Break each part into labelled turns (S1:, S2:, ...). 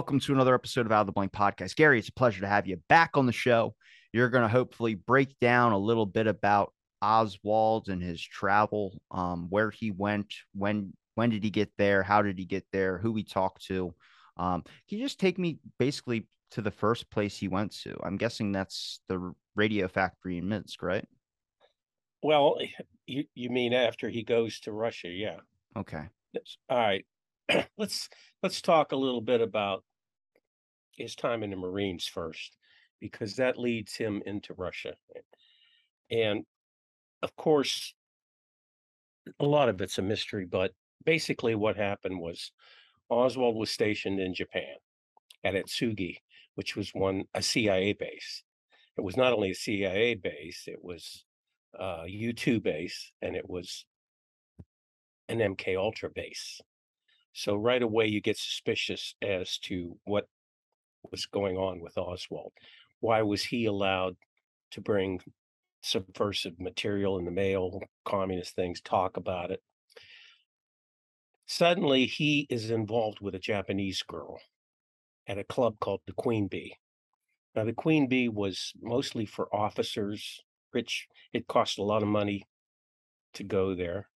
S1: Welcome to another episode of Out of the Blank Podcast. Gary, it's a pleasure to have you back on the show. You're going to hopefully break down a little bit about Oswald and his travel, um, where he went, when when did he get there, how did he get there, who he talked to. Um, can you just take me basically to the first place he went to? I'm guessing that's the radio factory in Minsk, right?
S2: Well, you you mean after he goes to Russia? Yeah.
S1: Okay.
S2: All right. let's let's talk a little bit about his time in the Marines first, because that leads him into Russia. And of course, a lot of it's a mystery, but basically what happened was Oswald was stationed in Japan at Atsugi, which was one a CIA base. It was not only a CIA base, it was a U2 base, and it was an MK Ultra base. So right away you get suspicious as to what was going on with Oswald. Why was he allowed to bring subversive material in the mail, communist things, talk about it? Suddenly he is involved with a Japanese girl at a club called the Queen Bee. Now the Queen Bee was mostly for officers, rich. It cost a lot of money to go there,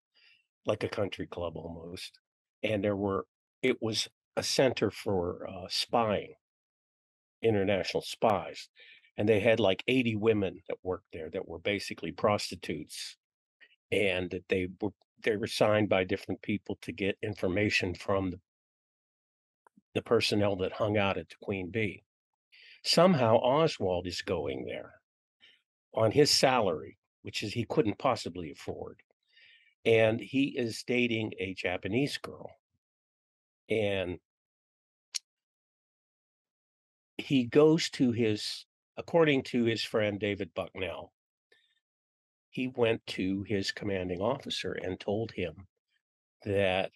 S2: like a country club almost and there were it was a center for uh, spying, international spies, and they had like 80 women that worked there that were basically prostitutes, and that they were they were signed by different people to get information from the, the personnel that hung out at the Queen Bee. Somehow Oswald is going there on his salary, which is he couldn't possibly afford and he is dating a Japanese girl. And he goes to his, according to his friend David Bucknell, he went to his commanding officer and told him that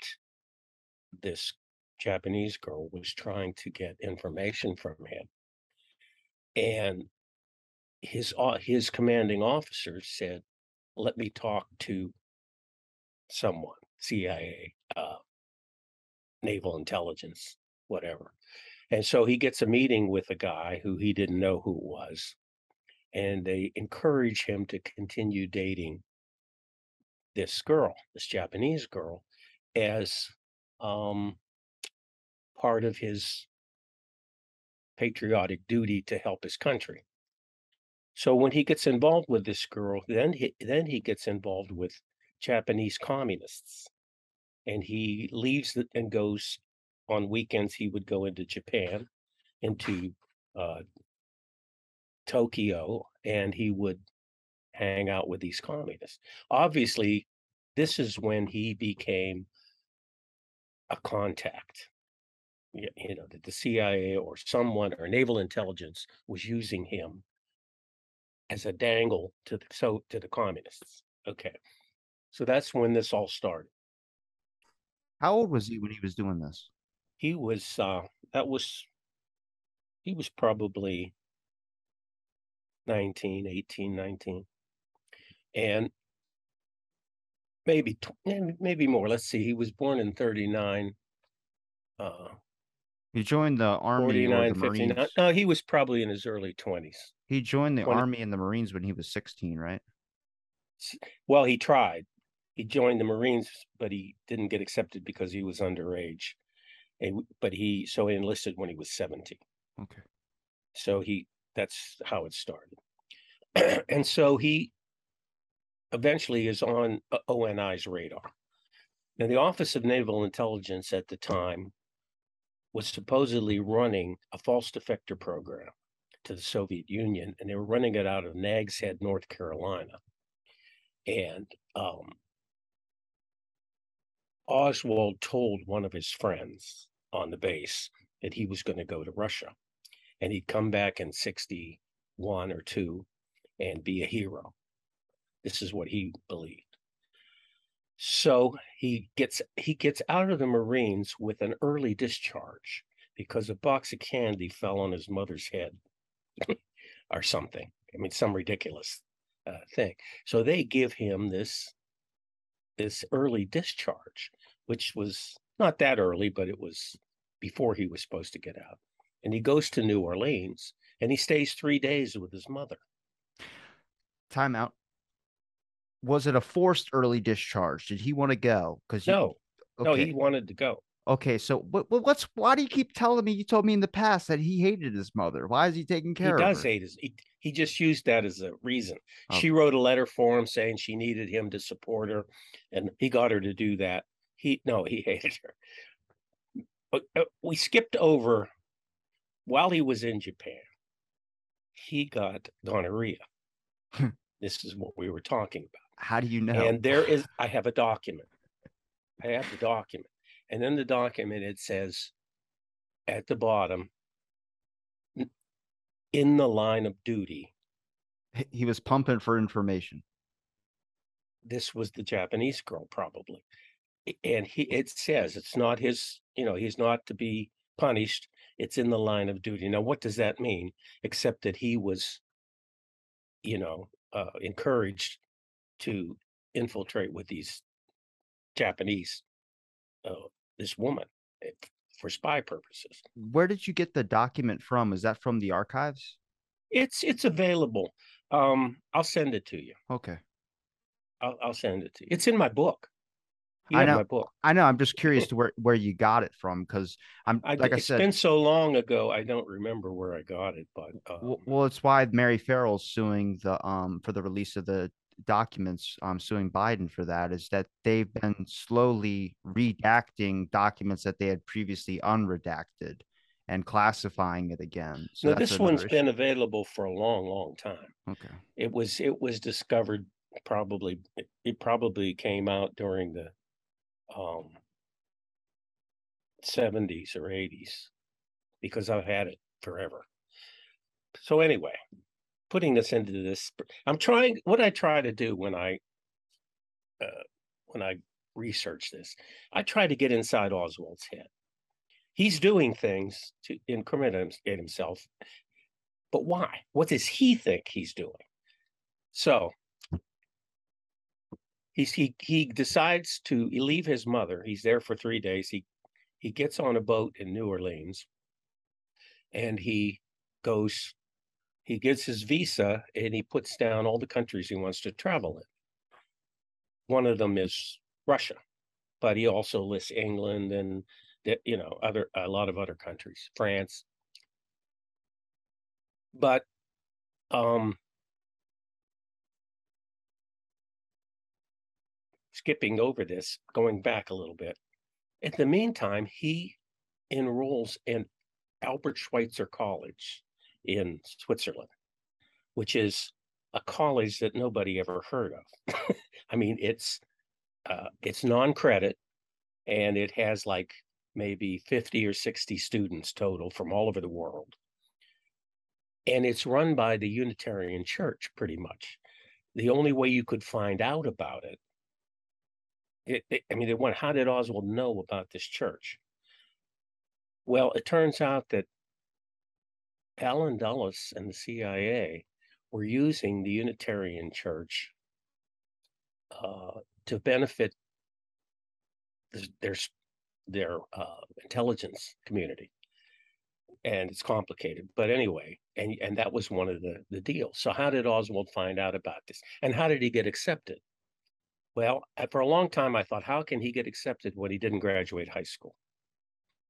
S2: this Japanese girl was trying to get information from him. And his his commanding officer said, "Let me talk to someone, CIA, uh, naval intelligence, whatever. And so he gets a meeting with a guy who he didn't know who it was. And they encourage him to continue dating this girl, this Japanese girl, as um, part of his patriotic duty to help his country. So when he gets involved with this girl, then he then he gets involved with Japanese communists. And he leaves the, and goes on weekends. He would go into Japan, into uh, Tokyo, and he would hang out with these communists. Obviously, this is when he became a contact. You know, that the CIA or someone or naval intelligence was using him as a dangle to the so to the communists. Okay. So that's when this all started.
S1: How old was he when he was doing this?
S2: He was uh that was he was probably 19, 18, 19. And maybe maybe more. Let's see. He was born in 39. Uh
S1: he joined the army 49, the 59. Marines.
S2: No, he was probably in his early 20s.
S1: He joined the 20. army and the Marines when he was 16, right?
S2: Well, he tried he joined the Marines, but he didn't get accepted because he was underage. And, but he so he enlisted when he was 17.
S1: Okay.
S2: So he that's how it started. and so he eventually is on ONI's radar. Now, the Office of Naval Intelligence at the time was supposedly running a false defector program to the Soviet Union, and they were running it out of Nags Head, North Carolina. And um, Oswald told one of his friends on the base that he was going to go to Russia and he'd come back in 61 or 2 and be a hero. This is what he believed. So he gets he gets out of the Marines with an early discharge because a box of candy fell on his mother's head or something. I mean, some ridiculous uh, thing. So they give him this this early discharge, which was not that early, but it was before he was supposed to get out. And he goes to New Orleans and he stays three days with his mother.
S1: Timeout. Was it a forced early discharge? Did he want to go? Because
S2: no, okay. no, he wanted to go.
S1: Okay, so what, what's why do you keep telling me? You told me in the past that he hated his mother. Why is he taking care
S2: he
S1: of?
S2: He does hate his. He, he just used that as a reason. Okay. She wrote a letter for him saying she needed him to support her, and he got her to do that. He no, he hated her. But uh, we skipped over while he was in Japan. He got gonorrhea. Hmm. this is what we were talking about.
S1: How do you know?
S2: And there is, I have a document. I have the document. And in the document, it says at the bottom, in the line of duty.
S1: He was pumping for information.
S2: This was the Japanese girl, probably. And he it says it's not his, you know, he's not to be punished. It's in the line of duty. Now, what does that mean? Except that he was, you know, uh, encouraged to infiltrate with these Japanese, uh, this woman eh, for spy purposes.
S1: Where did you get the document from? Is that from the archives?
S2: It's it's available. Um, I'll send it to you.
S1: Okay.
S2: I'll, I'll send it to you. It's in my book.
S1: You I know. My book. I know. I'm just curious to where, where you got it from because I'm I, like I said,
S2: it's been so long ago. I don't remember where I got it, but
S1: um, well, well, it's why Mary Ferrell's suing the um for the release of the documents um, suing Biden for that is that they've been slowly redacting documents that they had previously unredacted and classifying it again.
S2: So this one's issue. been available for a long, long time.
S1: Okay.
S2: It was it was discovered probably it probably came out during the um 70s or 80s because I've had it forever. So anyway, putting this into this i'm trying what i try to do when i uh, when i research this i try to get inside oswald's head. He's doing things to incriminate himself but why? What does he think he's doing? So he's he he decides to leave his mother he's there for three days he he gets on a boat in new orleans and he goes he gets his visa and he puts down all the countries he wants to travel in. One of them is Russia, but he also lists England and you know other a lot of other countries, France. But um, skipping over this, going back a little bit. In the meantime, he enrolls in Albert Schweitzer College in Switzerland, which is a college that nobody ever heard of. I mean, it's uh, it's non-credit, and it has like maybe 50 or 60 students total from all over the world. And it's run by the Unitarian Church pretty much. The only way you could find out about it, it, it I mean, they went, how did Oswald know about this church? Well, it turns out that Allen Dulles and the CIA were using the Unitarian Church uh, to benefit their their uh, intelligence community, and it's complicated. But anyway, and and that was one of the the deals. So how did Oswald find out about this, and how did he get accepted? Well, for a long time, I thought, how can he get accepted when he didn't graduate high school?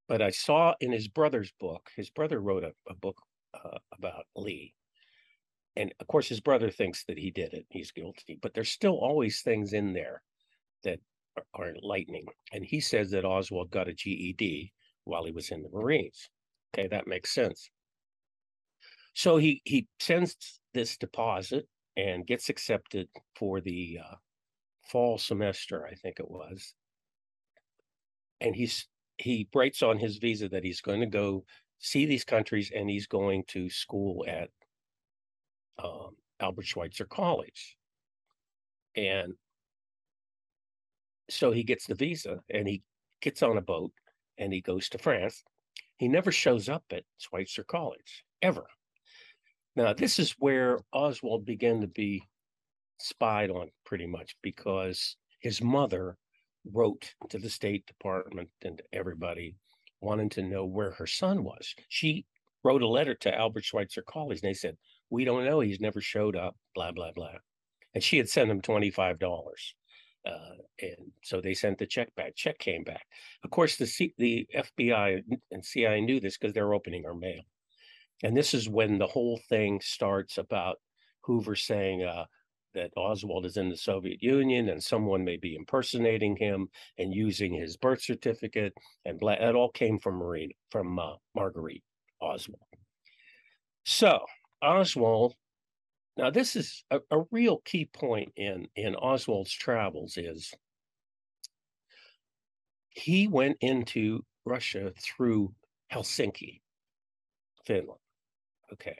S2: But I saw in his brother's book, his brother wrote a, a book uh, about Lee. And of course, his brother thinks that he did it. He's guilty, but there's still always things in there that are, are lightning. And he says that Oswald got a GED while he was in the Marines. Okay, that makes sense. So he he sends this deposit and gets accepted for the uh, fall semester, I think it was. and he's he writes on his visa that he's going to go see these countries and he's going to school at um, Albert Schweitzer College. And so he gets the visa and he gets on a boat and he goes to France. He never shows up at Schweitzer College ever. Now, this is where Oswald began to be spied on pretty much because his mother wrote to the State Department and everybody wanting to know where her son was. She wrote a letter to Albert Schweitzer College and they said, We don't know. He's never showed up, blah, blah, blah. And she had sent him $25. Uh, and so they sent the check back. Check came back. Of course, the C- the FBI and CIA knew this because they're opening our mail. And this is when the whole thing starts about Hoover saying, uh, that Oswald is in the Soviet Union and someone may be impersonating him and using his birth certificate and blah, it all came from Marine from uh, Marguerite Oswald. So Oswald, now this is a, a real key point in in Oswald's travels is he went into Russia through Helsinki, Finland. Okay.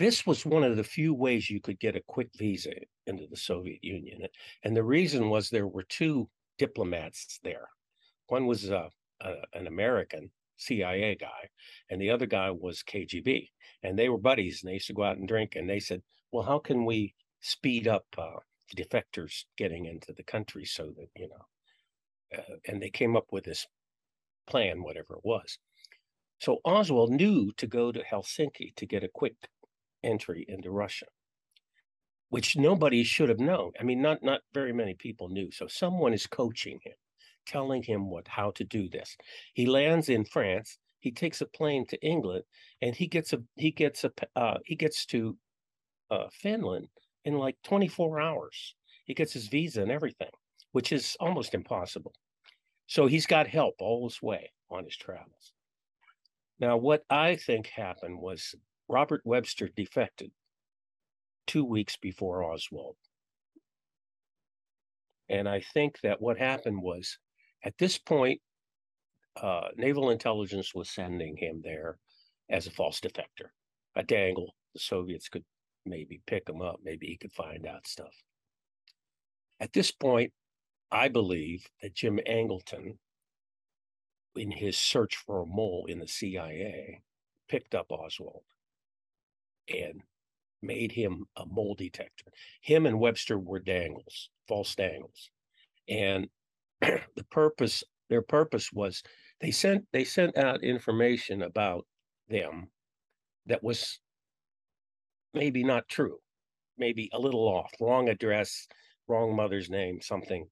S2: This was one of the few ways you could get a quick visa into the Soviet Union. And the reason was there were two diplomats there. One was uh, a, an American CIA guy, and the other guy was KGB. And they were buddies, and they used to go out and drink. And they said, Well, how can we speed up uh, defectors getting into the country so that, you know, uh, and they came up with this plan, whatever it was. So Oswald knew to go to Helsinki to get a quick entry into Russia, which nobody should have known. I mean, not not very many people knew. So someone is coaching him, telling him what how to do this. He lands in France. He takes a plane to England, and he gets a he gets a uh, he gets to uh, Finland in like 24 hours. He gets his visa and everything, which is almost impossible. So he's got help all this way on his travels. Now, what I think happened was Robert Webster defected two weeks before Oswald. And I think that what happened was at this point, uh, naval intelligence was sending him there as a false defector, a dangle. The Soviets could maybe pick him up, maybe he could find out stuff. At this point, I believe that Jim Angleton, in his search for a mole in the CIA, picked up Oswald and made him a mole detector. Him and Webster were dangles, false dangles. And the purpose, their purpose was they sent they sent out information about them that was maybe not true, maybe a little off, wrong address, wrong mother's name, something.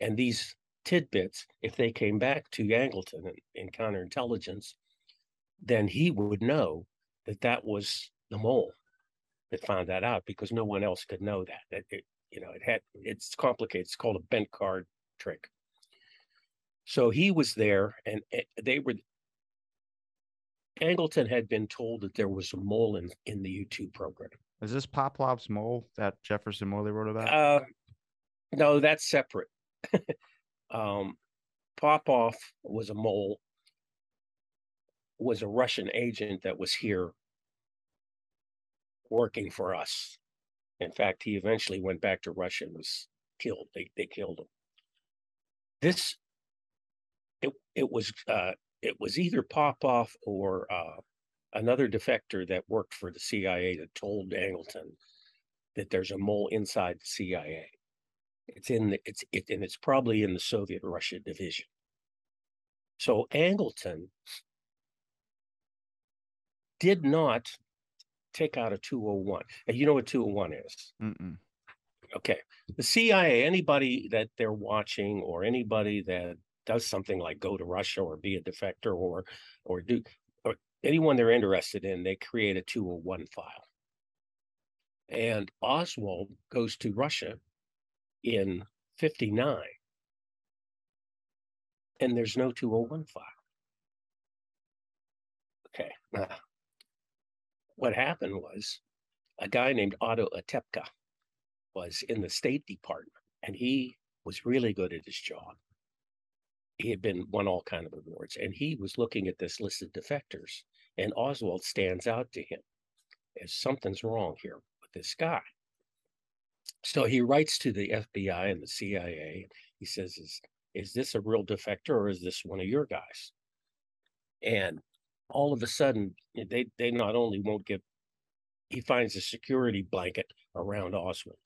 S2: And these tidbits, if they came back to Angleton in, in counterintelligence, then he would know that that was the mole that found that out because no one else could know that. That it, you know, it had it's complicated. It's called a bent card trick. So he was there, and they were. Angleton had been told that there was a mole in in the U two program.
S1: Is this Popov's mole that Jefferson Morley wrote about?
S2: Uh, no, that's separate. um, Popov was a mole. Was a Russian agent that was here working for us. In fact, he eventually went back to Russia and was killed. They they killed him. This it it was uh, it was either Popov or uh, another defector that worked for the CIA that told Angleton that there's a mole inside the CIA. It's in the, it's it and it's probably in the Soviet Russia division. So Angleton did not take out a 201. And you know what 201 is? Mm-mm. Okay. The CIA, anybody that they're watching or anybody that does something like go to Russia or be a defector or or do or anyone they're interested in, they create a 201 file. And Oswald goes to Russia in 59 and there's no 201 file. Okay. What happened was a guy named Otto Otepka was in the State Department, and he was really good at his job. he had been won all kind of awards, and he was looking at this list of defectors, and Oswald stands out to him as something's wrong here with this guy. So he writes to the FBI and the CIA. He says, "Is is this a real defector or is this one of your guys?" And all of a sudden, eh, they they not only won't give, he finds a security blanket around Oswald.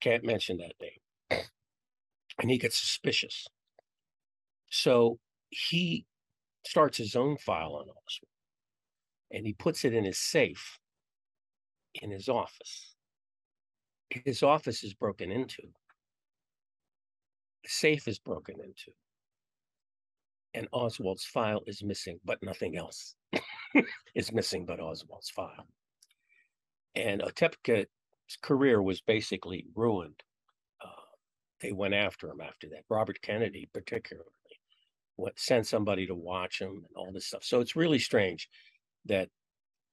S2: Can't mention that name, and he gets suspicious. So he starts his own file on Oswald, and he puts it in his safe in his office his office is broken into. The safe is broken into. And Oswald's file is missing, but nothing else is missing but Oswald's file. And Otepka's career was basically ruined. Uh, they went after him after that. Robert Kennedy, particularly, went, sent somebody to watch him and all this stuff. So it's really strange that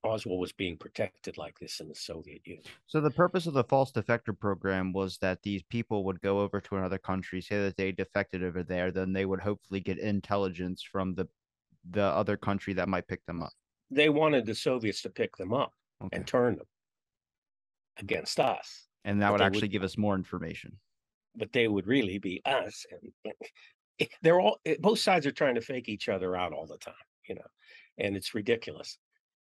S2: Oswald was being protected like this in the Soviet Union.
S1: So the purpose of the false defector program was that these people would go over to another country, say that they defected over there, then they would hopefully get intelligence from the the other country that might pick them up.
S2: They wanted the Soviets to pick them up okay. and turn them against us.
S1: And that would actually would, give us more information.
S2: But they would really be us. And they're all eh, both sides are trying to fake each other out all the time, you know, and it's ridiculous.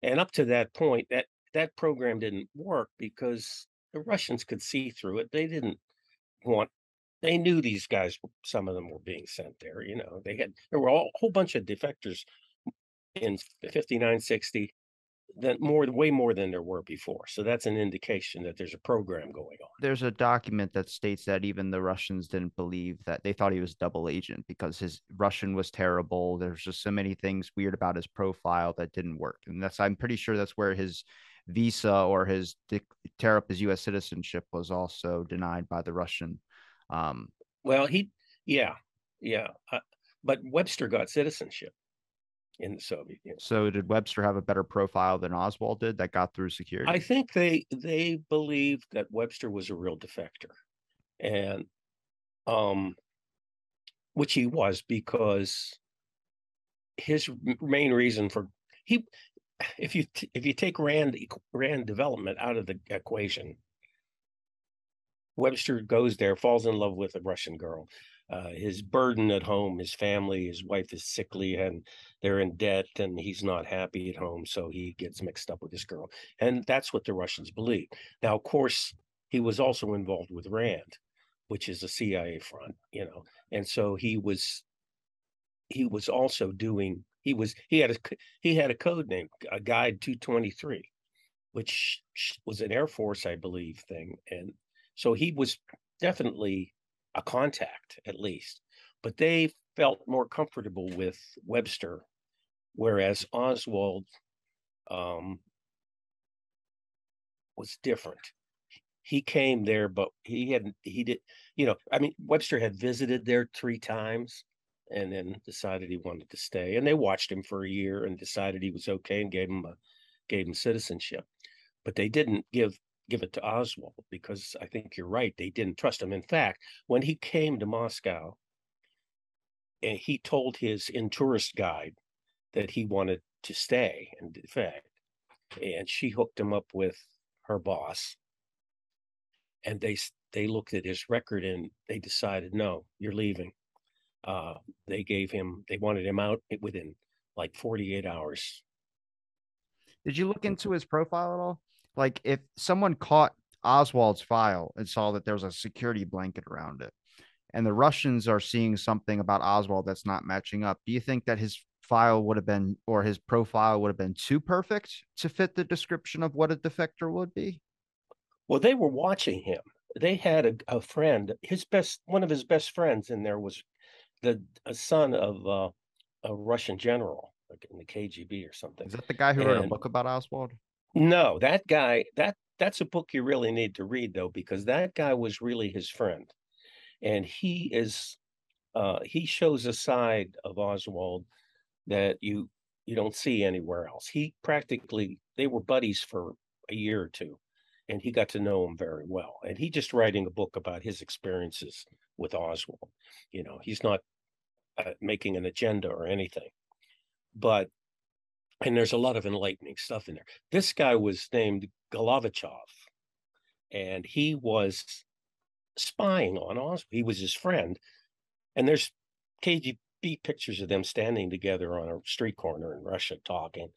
S2: And up to that point, that that program didn't work because the Russians could see through it. They didn't want. They knew these guys. Some of them were being sent there. You know, they had there were all, a whole bunch of defectors in 59, 60 than more way more than there were before. So that's an indication that there's a program going on.
S1: There's a document that states that even the Russians didn't believe that they thought he was double agent because his Russian was terrible. There's just so many things weird about his profile that didn't work. And that's I'm pretty sure that's where his visa or his tear up his US citizenship was also denied by the Russian um
S2: well he yeah yeah uh, but Webster got citizenship in the Soviet Union.
S1: So did Webster have a better profile than Oswald did that got through security?
S2: I think they they believed that Webster was a real defector. And um which he was because his main reason for he if you if you take Rand Rand development out of the equation Webster goes there falls in love with a Russian girl uh, his burden at home, his family, his wife is sickly and they're in debt and he's not happy at home. So he gets mixed up with this girl. And that's what the Russians believe. Now, of course, he was also involved with Rand, which is a CIA front, you know. And so he was he was also doing he was he had a he had a code name, a guide 223, which was an Air Force, I believe, thing. And so he was definitely a contact at least. But they felt more comfortable with Webster, whereas Oswald um, was different. He came there, but he hadn't. He did, you know. I mean, Webster had visited there three times, and then decided he wanted to stay. And they watched him for a year and decided he was okay and gave him a gave him citizenship. But they didn't give give it to Oswald because I think you're right. They didn't trust him. In fact, when he came to Moscow, and eh, he told his Intourist guide that he wanted to stay and fact, and she hooked him up with her boss. And they they looked at his record and they decided, no, you're leaving. Uh, they gave him they wanted him out within like 48 hours.
S1: Did you look into his profile at all? Like if someone caught Oswald's file and saw that there was a security blanket around it, and the Russians are seeing something about Oswald that's not matching up, do you think that his file would have been or his profile would have been too perfect to fit the description of what a defector would be?
S2: Well, they were watching him. They had a, a friend, his best one of his best friends in there was the son of uh, a Russian general, like in the KGB or something.
S1: Is that the guy who and, wrote a book about Oswald?
S2: No, that guy, that that's a book you really need to read though, because that guy was really his friend. And he is uh he shows a side of Oswald that you you don't see anywhere else. He practically they were buddies for a year or two and he got to know him very well. And he just writing a book about his experiences with Oswald. You know, he's not uh, making an agenda or anything. But and there's a lot of enlightening stuff in there. This guy was named Golovachev, and he was spying on Oswald. He was his friend, and there's KGB pictures of them standing together on a street corner in Russia talking.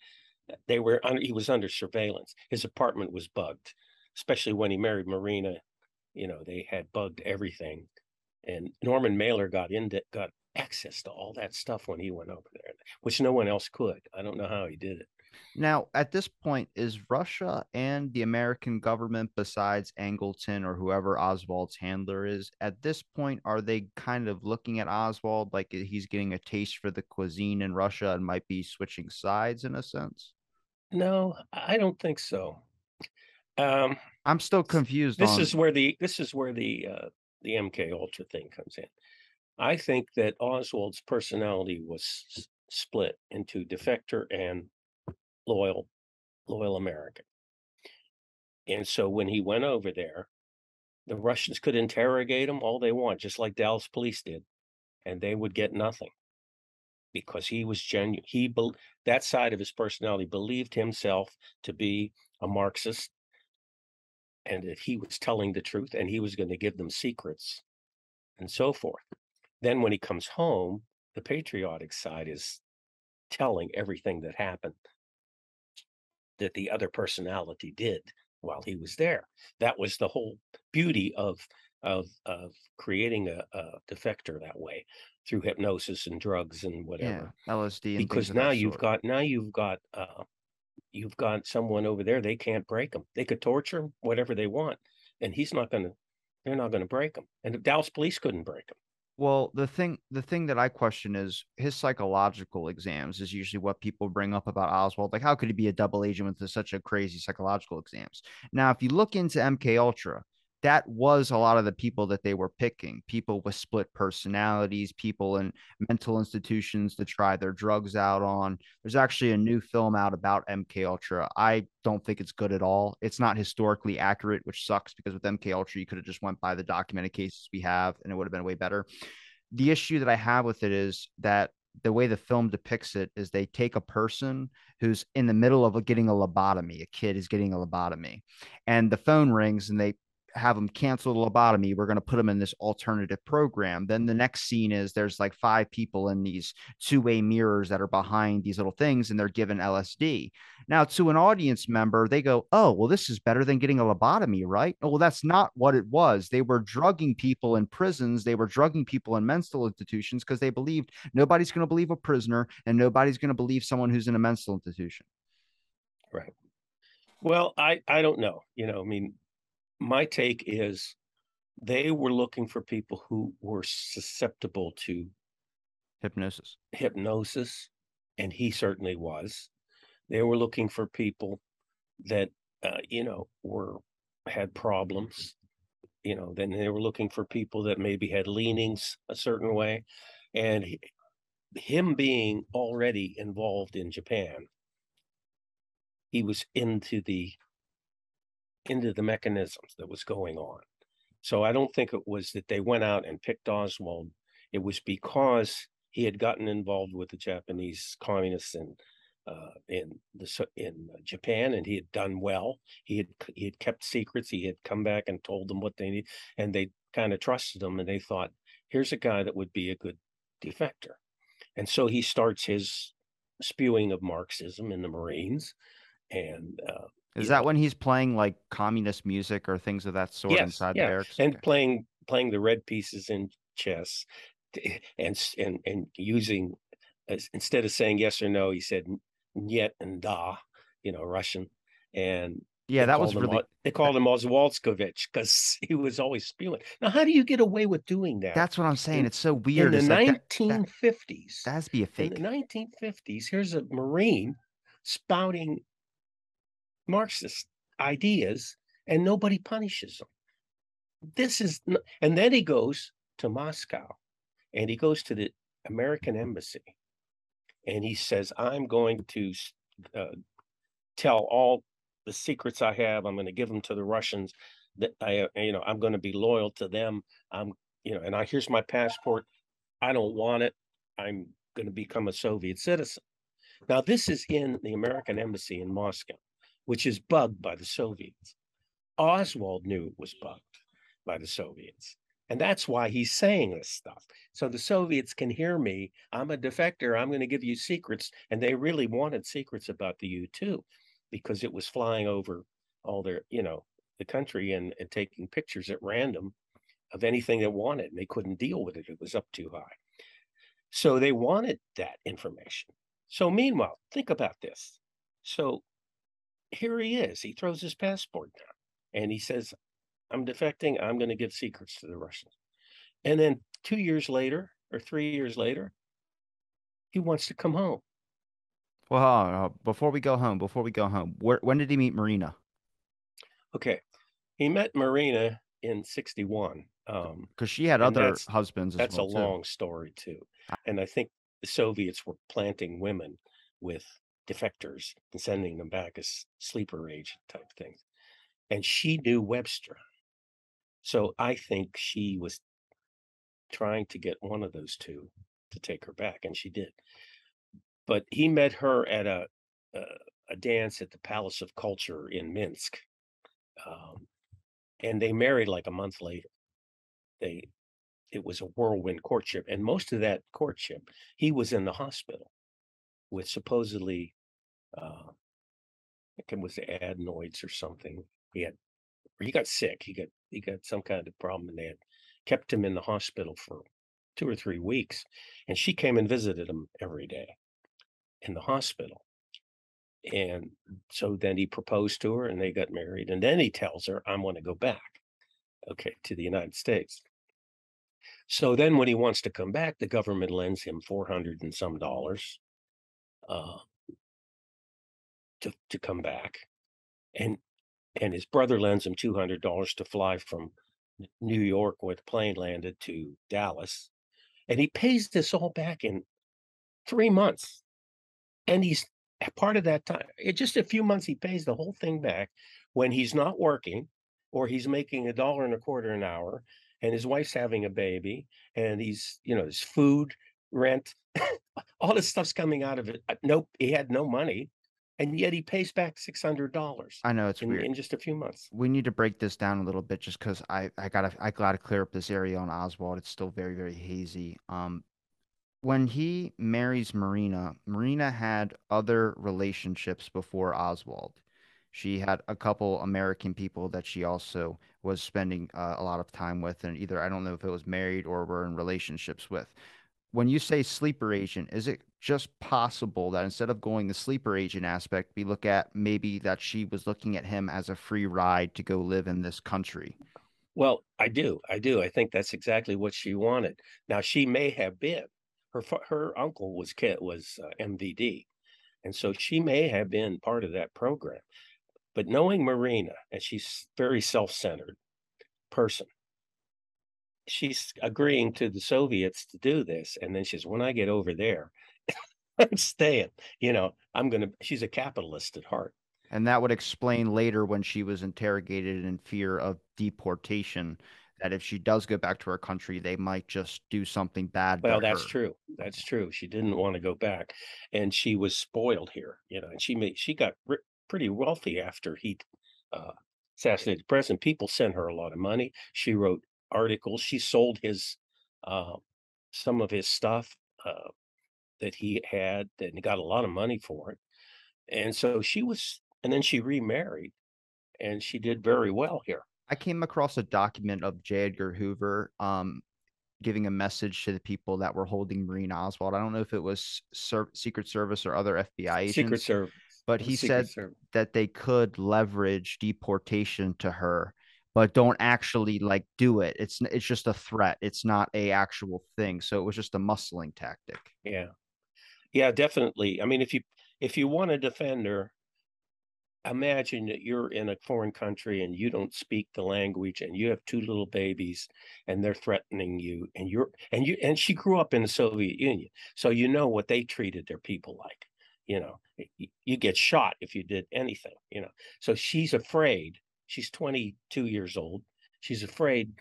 S2: They were under, he was under surveillance. His apartment was bugged, especially when he married Marina. You know, they had bugged everything, and Norman Mailer got into got access to all that stuff when he went over there, which no one else could. I don't know how he did it.
S1: Now, at this point, is Russia and the American government, besides Angleton or whoever Oswald's handler is, at this point, are they kind of looking at Oswald like he's getting a taste for the cuisine in Russia and might be switching sides in a sense?
S2: No, I don't think so. Um,
S1: I'm still confused.
S2: This
S1: on...
S2: is where the this is where the uh, the MK Ultra thing comes in. I think that Oswald's personality was s- split into defector and loyal, loyal American. And so when he went over there, the Russians could interrogate him all they want, just like Dallas police did, and they would get nothing because he was genuine. He be- that side of his personality believed himself to be a Marxist, and that he was telling the truth, and he was going to give them secrets, and so forth. Then when he comes home, the patriotic side is telling everything that happened that the other personality did while he was there. That was the whole beauty of of of creating a, a defector that way through hypnosis and drugs and whatever.
S1: Yeah, LSD.
S2: because now you've sort. got now you've got uh, you've got someone over there. They can't break him. They could torture him, whatever they want, and he's not going to. They're not going to break him. And the Dallas police couldn't break him.
S1: Well, the thing the thing that I question is his psychological exams is usually what people bring up about Oswald. Like, how could he be a double agent with such a crazy psychological exams? Now, if you look into MK Ultra, that was a lot of the people that they were picking. People with split personalities people in mental institutions to try their drugs out on. There's actually a new film out about mk ultra. I don't think it's good at all. It's not historically accurate which sucks because with mk ultra you could have just went by the documented cases we have and it would have been way better. The issue that i have with it is that the way the film depicts it is they take a person who's in the middle of getting a lobotomy a kid is getting a lobotomy and the phone rings and they have them cancel the lobotomy. We're going to put them in this alternative program. Then the next scene is there's like five people in these two way mirrors that are behind these little things and they're given LSD. Now, to an audience member, they go, Oh, well, this is better than getting a lobotomy, right? Oh, well, that's not what it was. They were drugging people in prisons, they were drugging people in mental institutions because they believed nobody's going to believe a prisoner and nobody's going to believe someone who's in a mental institution.
S2: Right. Well, I I don't know. You know, I mean, my take is they were looking for people who were susceptible to
S1: hypnosis.
S2: hypnosis and he certainly was. They were looking for people that uh, you know were had problems you know then they were looking for people that maybe had leanings a certain way. And he, him being already involved in japan he was into the into the mechanisms that was going on. So I don't think it was that they went out and picked Oswald. It was because he had gotten involved with the Japanese communists in uh, in the in Japan, and he had done well. He had he had kept secrets. He had come back and told them what they need, and they kind of trusted him. And they thought, here's a guy that would be a good defector. And so he starts his spewing of Marxism in the Marines, and uh,
S1: is that when he's playing like communist music or things of that sort
S2: yes,
S1: inside
S2: yeah.
S1: the barracks?
S2: And okay. playing playing the red pieces in chess, and and and using uh, instead of saying yes or no, he said yet and da, you know, Russian, and
S1: yeah, that was really.
S2: they called him Oswaldskovich because he was always spewing. Now, how do you get away with doing that?
S1: That's what I'm saying. In, it's so weird.
S2: In
S1: the
S2: like 1950s, that,
S1: that, has to be a fake.
S2: In the 1950s, here's a Marine spouting Marxist ideas and nobody punishes them. This is, and then he goes to Moscow and he goes to the American embassy and he says, I'm going to uh, tell all the secrets I have. I'm going to give them to the Russians that I, you know, I'm going to be loyal to them. I'm, you know, and I, here's my passport. I don't want it. I'm going to become a Soviet citizen. Now, this is in the American embassy in Moscow, which is bugged by the Soviets. Oswald knew it was bugged by the Soviets. And that's why he's saying this stuff. So the Soviets can hear me. I'm a defector. I'm going to give you secrets. And they really wanted secrets about the U 2 because it was flying over all their, you know, the country and, and taking pictures at random of anything they wanted. And they couldn't deal with it. It was up too high. So they wanted that information. So meanwhile, think about this. So here he is. He throws his passport down and he says, I'm defecting. I'm going to give secrets to the Russians. And then two years later or three years later, he wants to come home.
S1: Well, before we go home, before we go home, where, when did he meet Marina?
S2: Okay. He met Marina in 61. Um,
S1: because she had other husbands.
S2: that's
S1: well
S2: a long story too. And I think the Soviets were planting women with defectors and sending them back as sleeper agent type things. And she knew Webster. So I think she was trying to get one of those two to take her back, and she did. But he met her at a a, a dance at the Palace of Culture in Minsk, um, and they married like a month later. They it was a whirlwind courtship, and most of that courtship, he was in the hospital with supposedly, uh, I think it was adenoids or something. He had he got sick. He got he got some kind of problem, and they had kept him in the hospital for two or three weeks. And she came and visited him every day in the hospital. And so then he proposed to her, and they got married. And then he tells her, "I'm going to go back, okay, to the United States." So then, when he wants to come back, the government lends him four hundred and some dollars uh, to to come back, and and his brother lends him two hundred dollars to fly from New York, where the plane landed, to Dallas, and he pays this all back in three months, and he's part of that time. Just a few months, he pays the whole thing back when he's not working or he's making a dollar and a quarter an hour and his wife's having a baby and he's you know his food rent all this stuff's coming out of it uh, nope he had no money and yet he pays back six hundred dollars.
S1: I know it's
S2: in,
S1: weird
S2: in just a few months.
S1: We need to break this down a little bit, just because I I gotta I gotta clear up this area on Oswald. It's still very very hazy. Um, when he marries Marina, Marina had other relationships before Oswald. She had a couple American people that she also was spending uh, a lot of time with, and either I don't know if it was married or were in relationships with when you say sleeper agent, is it just possible that instead of going the sleeper agent aspect, we look at maybe that she was looking at him as a free ride to go live in this country?
S2: Well, I do. I do. I think that's exactly what she wanted. Now, she may have been her her uncle was was uh, MVD, and so she may have been part of that program. But knowing Marina, and she's very self centered person, she's agreeing to the Soviets to do this. And then she says, when I get over there, I'm staying. You know, I'm going to, she's a capitalist at heart.
S1: And that would explain later when she was interrogated in fear of deportation that if she does go back to her country, they might just do something bad.
S2: Well, that's
S1: her.
S2: true. That's true. She didn't want to go back, and she was spoiled here. You know, and she made she got pretty wealthy after he uh, assassinated the president. People sent her a lot of money. She wrote articles. She sold his uh, some of his stuff uh, that he had and he got a lot of money for it. And so she was, and then she remarried, and she did very well here.
S1: I came across a document of J. Edgar Hoover um, giving a message to the people that were holding Marina Oswald. I don't know if it was Secret Service or other FBI agents.
S2: Secret Service.
S1: But he Secret said Service. that they could leverage deportation to her but don't actually like do it. It's it's just a threat. It's not a actual thing. So it was just a muscling tactic.
S2: Yeah. Yeah, definitely. I mean, if you if you want a defender, imagine that you're in a foreign country and you don't speak the language and you have two little babies and they're threatening you and you're and you and she grew up in the Soviet Union. So you know what they treated their people like. You know, you get shot if you did anything, you know. So she's afraid She's 22 years old. She's afraid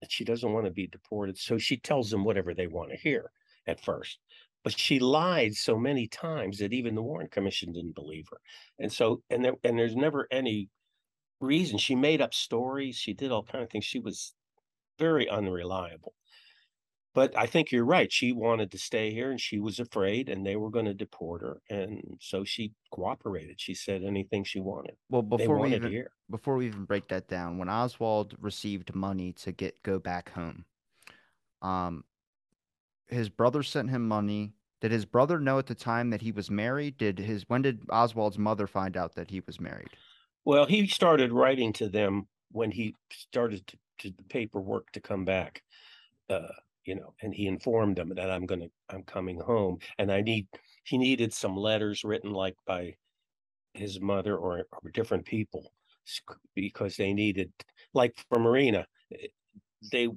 S2: that she doesn't want to be deported. So she tells them whatever they want to hear. at first. But she lied so many times that even the Warren Commission didn't believe her. And so, and there, and there's never any reason. She made up stories. She did all kind of things. She was very unreliable. But I think you're right. She wanted to stay here and she was afraid and they were going to deport her. And so she cooperated. She said anything she wanted.
S1: Well, before we even
S2: here.
S1: before we even break that down, when Oswald received money to get go back home, um, his brother sent him money. Did his brother know at the time that he was married? Did his when did Oswald's mother find out that he was married?
S2: Well, he started writing to them when he started to, to the paperwork to come back. Uh, you know, and he informed them that I'm gonna I'm coming home, and I need he needed some letters written like by his mother or, or different people because they needed like for Marina, eh, they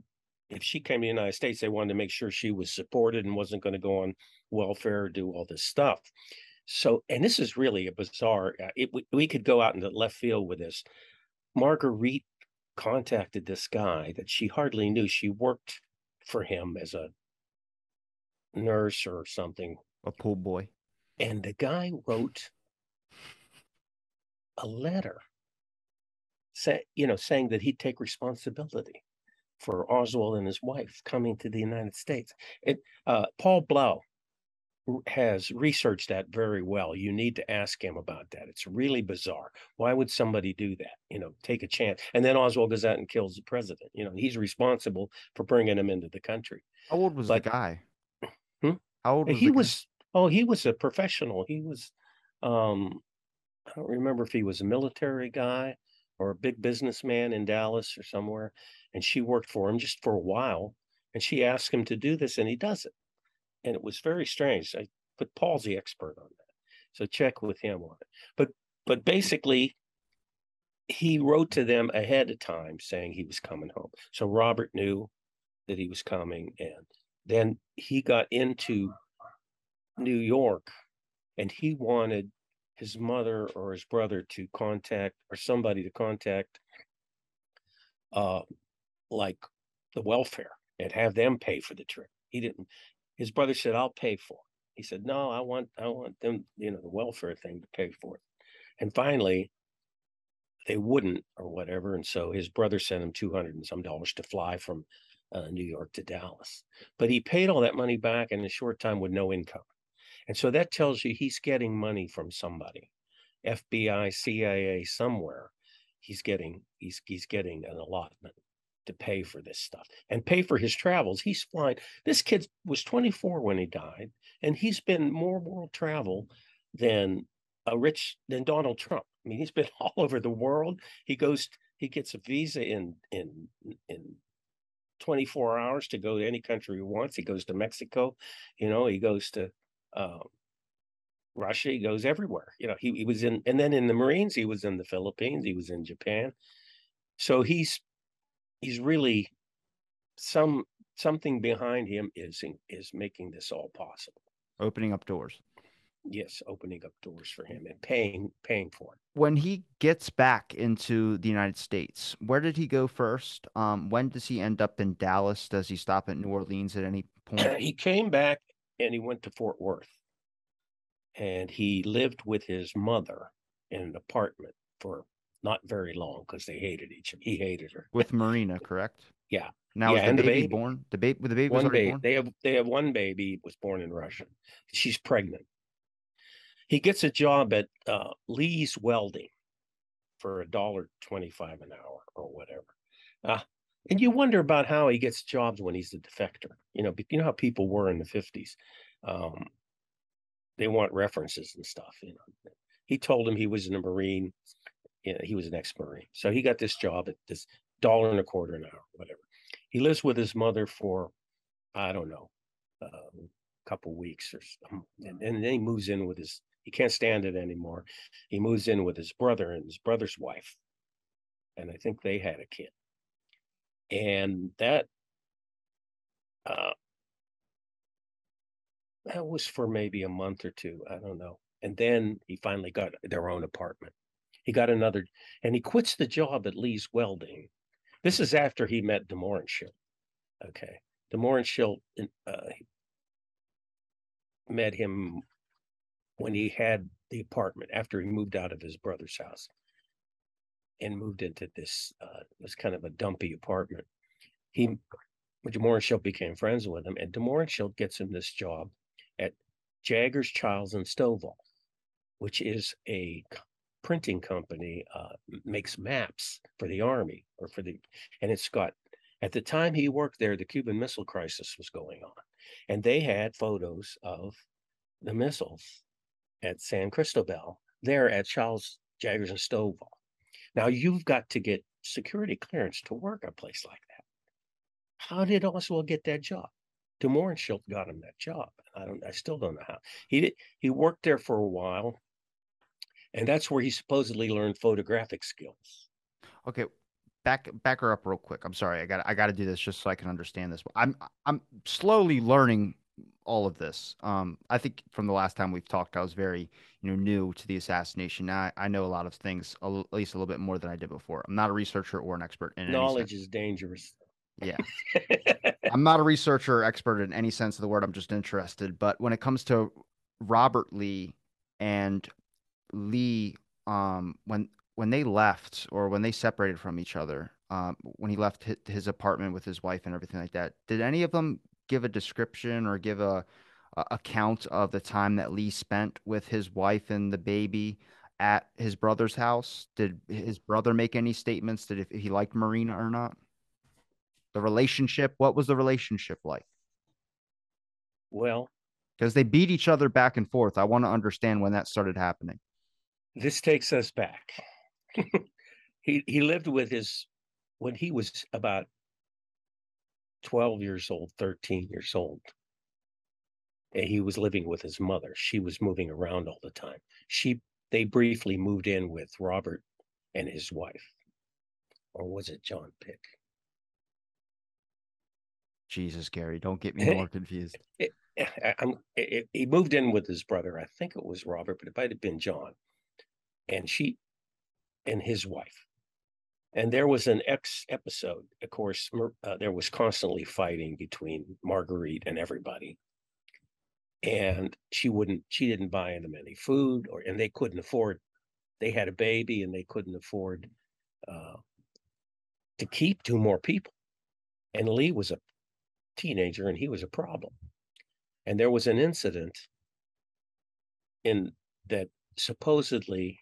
S2: if she came to the United States, they wanted to make sure she was supported and wasn't going to go on welfare or do all this stuff. So, and this is really a bizarre. Uh, it, we, we could go out into left field with this. Marguerite contacted this guy that she hardly knew. She worked for him as a nurse or something,
S1: A pool boy.
S2: and the guy wrote a letter, say, you know, saying that he'd take responsibility for Oswald and his wife coming to the United States. It, uh, Paul Blau has researched that very well. You need to ask him about that. It's really bizarre. Why would somebody do that? You know, take a chance. And then Oswald goes out and kills the president. You know, he's responsible for bringing him into the country.
S1: How old was
S2: But-
S1: the guy?
S2: Hmm?
S1: How old was
S2: he was oh he was a professional he was um i don't remember if he was a military guy or a big businessman in dallas or somewhere and she worked for him just for a while and she asked him to do this and he does it. And it was very strange I, put paul's the expert on that so check with him on it. But but basically he wrote to them ahead of time saying he was coming home. So robert knew that he was coming and then he got into New York and he wanted his mother or his brother to contact or somebody to contact uh like the welfare and have them pay for the trip. He didn't his brother said, I'll pay for it. He said, No, I want I want them, you know, the welfare thing to pay for it. And finally they wouldn't or whatever. And so his brother sent him 200 and some dollars to fly from uh, New York to Dallas. But he paid all that money back in a short time with no income. And so that tells you he's getting money from somebody, FBI, CIA, somewhere. He's getting he's he's getting an allotment to pay for this stuff and pay for his travels. He's flying. This kid was 24 when he died, and he's been more world travel than a rich than Donald Trump. I mean, he's been all over the world. He goes, he gets a visa in in in 24 hours to go to any country he wants. He goes to Mexico, you know, he goes to um, Russia, he goes everywhere. You know, he, he was in, and then in the Marines, he was in the Philippines, he was in Japan. So he's he's really some something behind him is is making this all possible.
S1: Opening up doors.
S2: Yes, opening up doors for him and paying paying for it.
S1: When he gets back into the United States, where did he go first? Um, when does he end up in Dallas? Does he stop at New Orleans at any point?
S2: he came back and he went to Fort Worth. And he lived with his mother in an apartment for not very long because they hated each other. He hated her.
S1: With Marina, correct?
S2: Yeah.
S1: Now
S2: Yeah,
S1: is the
S2: and the
S1: baby,
S2: baby.
S1: born? The baby, with the baby was
S2: One
S1: already
S2: baby.
S1: born.
S2: They have they have one baby was born in Russia. She's pregnant. He gets a job at uh, Lee's Welding for a dollar twenty-five an hour or whatever. Uh, and you mm-hmm. wonder about how he gets jobs when he's a defector. You know, you know how people were in the fifties. Um, they want references and stuff. You know, he told him he was in a Marine. You know, he was an ex-Marine, so he got this job at this dollar and a quarter an hour, whatever. He lives with his mother for, I don't know, a couple weeks or some, um, and, and then he moves in with his. He can't stand it anymore. He moves in with his brother and his brother's wife, and I think they had a kid. And that, uh, that was for maybe a month or two. I don't know. And then he finally got their own apartment. He got another, and he quits the job at Lee's Welding. This is after he met DeMoran Okay. DeMoran uh, met him when he had the apartment after he moved out of his brother's house and moved into this uh was kind of a dumpy apartment. He de Mohrenschildt became friends with him, and de Mohrenschildt gets him this job at Jaggers, Childs, and Stovall, which is a printing company, uh, makes maps for the army or for the, and it's got, at the time he worked there, the Cuban Missile Crisis was going on, and they had photos of the missiles at San Cristobal there at Charles Jaggers and Stovall. Now you've got to get security clearance to work a place like that. How did Oswald get that job? de Mohrenschildt got him that job. I don't. I still don't know how. He did. He worked there for a while, and that's where he supposedly learned photographic skills.
S1: Okay, back back her up real quick. I'm sorry. I got I got to do this just so I can understand this. I'm I'm slowly learning all of this. Um, I think from the last time we've talked, I was very you know new to the assassination. Now I, I know a lot of things, at least a little bit more than I did before. I'm not a researcher or an expert in
S2: knowledge is dangerous.
S1: Yeah. I'm not a researcher or expert in any sense of the word. I'm just interested. But when it comes to Robert Lee and Lee, um, when when they left or when they separated from each other, um, when he left his, his apartment with his wife and everything like that, did any of them give a description or give a, a account of the time that Lee spent with his wife and the baby at his brother's house? Did his brother make any statements that if he liked Marina or not? The relationship, what was the relationship like?
S2: Well,
S1: because they beat each other back and forth. I want to understand when that started happening.
S2: This takes us back. he he lived with his when he was about 12 years old, 13 years old. And he was living with his mother. She was moving around all the time. She they briefly moved in with Robert and his wife. Or was it John Pic?
S1: Jesus, Gary, don't get me more confused.
S2: It, it, it, he moved in with his brother. I think it was Robert, but it might have been John. And she and his wife. And there was an ex episode. Of course, uh, there was constantly fighting between Marguerite and everybody. And she wouldn't, she didn't buy them any food, or and they couldn't afford. They had a baby, and they couldn't afford uh, to keep two more people. And Lee was a teenager and he was a problem. And there was an incident in that supposedly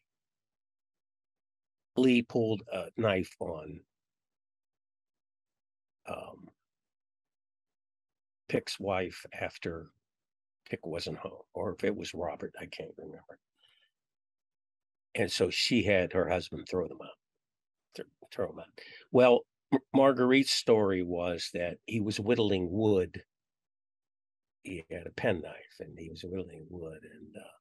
S2: Lee pulled a knife on um, Pic's wife after Pic wasn't home, or if it was Robert, I can't remember. And so she had her husband throw them out, throw them out. Well, Marguerite's story was that he was whittling wood. He had a penknife and he was whittling wood, and uh,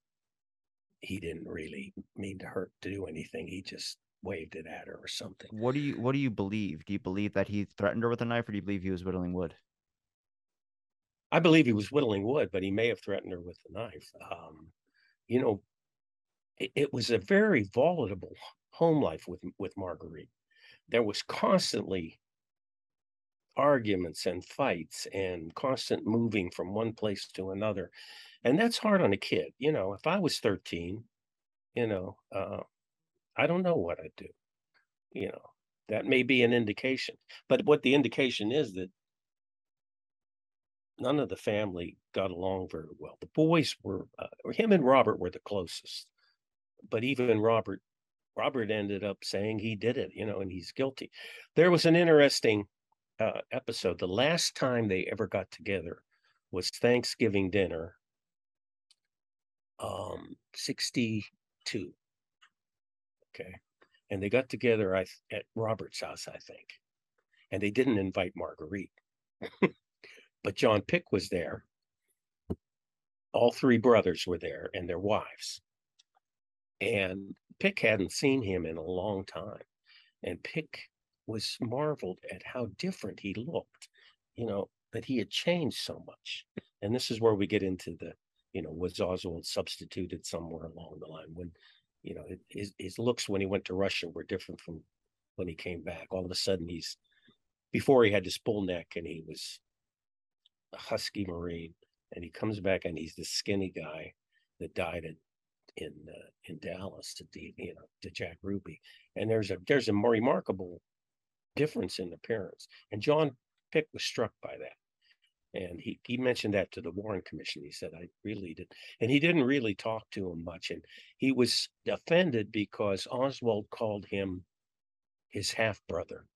S2: he didn't really mean to hurt to do anything. He just waved it at her or something.
S1: What do you What do you believe? Do you believe that he threatened her with a knife, or do you believe he was whittling wood?
S2: I believe he was whittling wood, but he may have threatened her with the knife. Um, you know, it, it was a very volatile home life with with Marguerite there was constantly arguments and fights and constant moving from one place to another and that's hard on a kid you know if i was 13 you know uh, i don't know what i'd do you know that may be an indication but what the indication is that none of the family got along very well the boys were uh, him and robert were the closest but even robert Robert ended up saying he did it, you know, and he's guilty. There was an interesting uh, episode. The last time they ever got together was Thanksgiving dinner, um, 62. Okay. And they got together at Robert's house, I think. And they didn't invite Marguerite. but John Pic was there. All three brothers were there and their wives. And Pic hadn't seen him in a long time. And Pic was marveled at how different he looked, you know, that he had changed so much. And this is where we get into the, you know, was Oswald substituted somewhere along the line when, you know, his, his looks when he went to Russia were different from when he came back. All of a sudden, he's, before he had his bull neck and he was a husky Marine. and he comes back and he's the skinny guy that died in in uh, in Dallas to the you know to Jack Ruby, and there's a there's a remarkable difference in appearance, and John Pic was struck by that, and he he mentioned that to the Warren Commission. He said I really did, and he didn't really talk to him much, and he was offended because Oswald called him his half brother,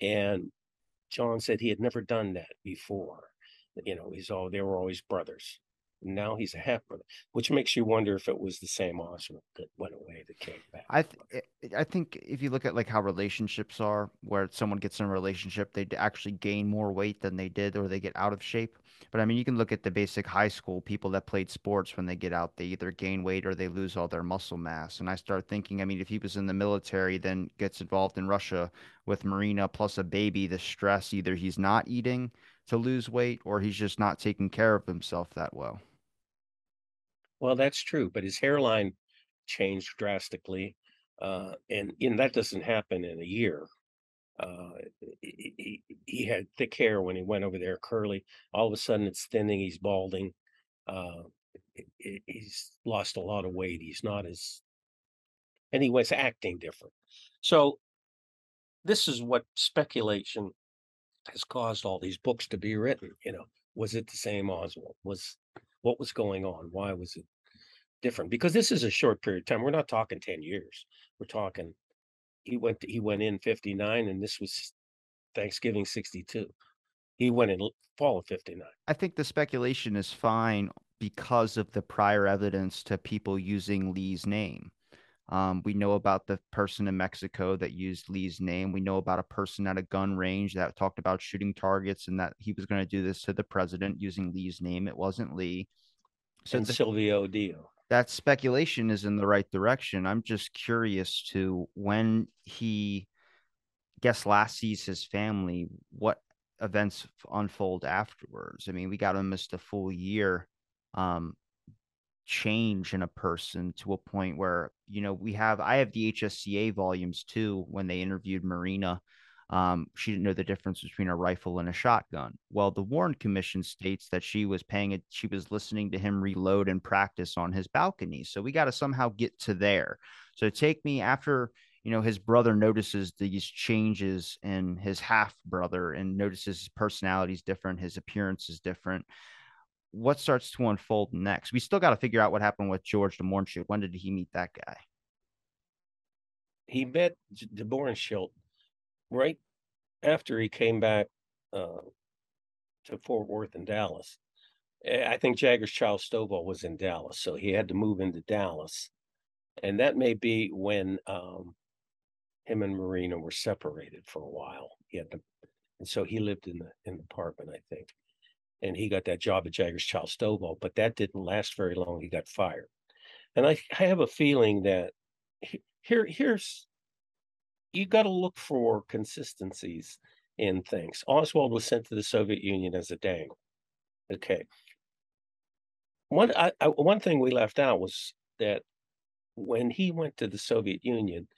S2: and John said he had never done that before. You know, he's all they were always brothers. Now he's a half brother, which makes you wonder if it was the same Oswald that went away that came back.
S1: I th- eh, eh, I think if you look at like how relationships are, where someone gets in a relationship, they actually gain more weight than they did, or they get out of shape. But I mean, you can look at the basic high school people that played sports when they get out, they either gain weight or they lose all their muscle mass. And I start thinking, I mean, if he was in the military, then gets involved in Russia with Marina plus a baby, the stress either he's not eating to lose weight or he's just not taking care of himself that well.
S2: Well, that's true, but his hairline changed drastically, uh, and and that doesn't happen in a year. Uh, he, he, had thick hair when he went over there, curly. All of a sudden, it's thinning. He's balding. Uh, he's lost a lot of weight. He's not as, and he was acting different. So, this is what speculation has caused all these books to be written. You know, was it the same Oswald? Was what was going on? Why was it different? Because this is a short period of time. We're not talking 10 years. We're talking he went to, he went in 59 and this was Thanksgiving 62. He went in fall of 59.
S1: I think the speculation is fine because of the prior evidence to people using Lee's name. Um, we know about the person in Mexico that used Lee's name. We know about a person at a gun range that talked about shooting targets and that he was going to do this to the president using Lee's name. It wasn't Lee.
S2: So and the, Silvia Odio.
S1: That speculation is in the right direction. I'm just curious to when he I guess last sees his family, what events unfold afterwards. I mean, we got almost a full year um, change in a person to a point where you know we have i have the hsca volumes too when they interviewed marina um, she didn't know the difference between a rifle and a shotgun. Well the warren commission states that she was paying it she was listening to him reload and practice on his balcony so we got to somehow get to there. So take me after you know his brother notices these changes in his half brother and notices his personality is different his appearance is different what starts to unfold next? We still got to figure out what happened with George de Mohrenschildt. When did he meet that guy?
S2: He met de Mohrenschildt right after he came back uh, to Fort Worth and Dallas. I think Jagger's child Stovall was in Dallas, so he had to move into Dallas, and that may be when um, him and Marina were separated for a while. He had to, and so he lived in the in the apartment, I think and he got that job at Jaggers Child Stovall, but that didn't last very long. He got fired. And I, I have a feeling that here here's you got to look for consistencies in things. Oswald was sent to the Soviet Union as a dangle. Okay. One I, I, one thing we left out was that when he went to the Soviet Union,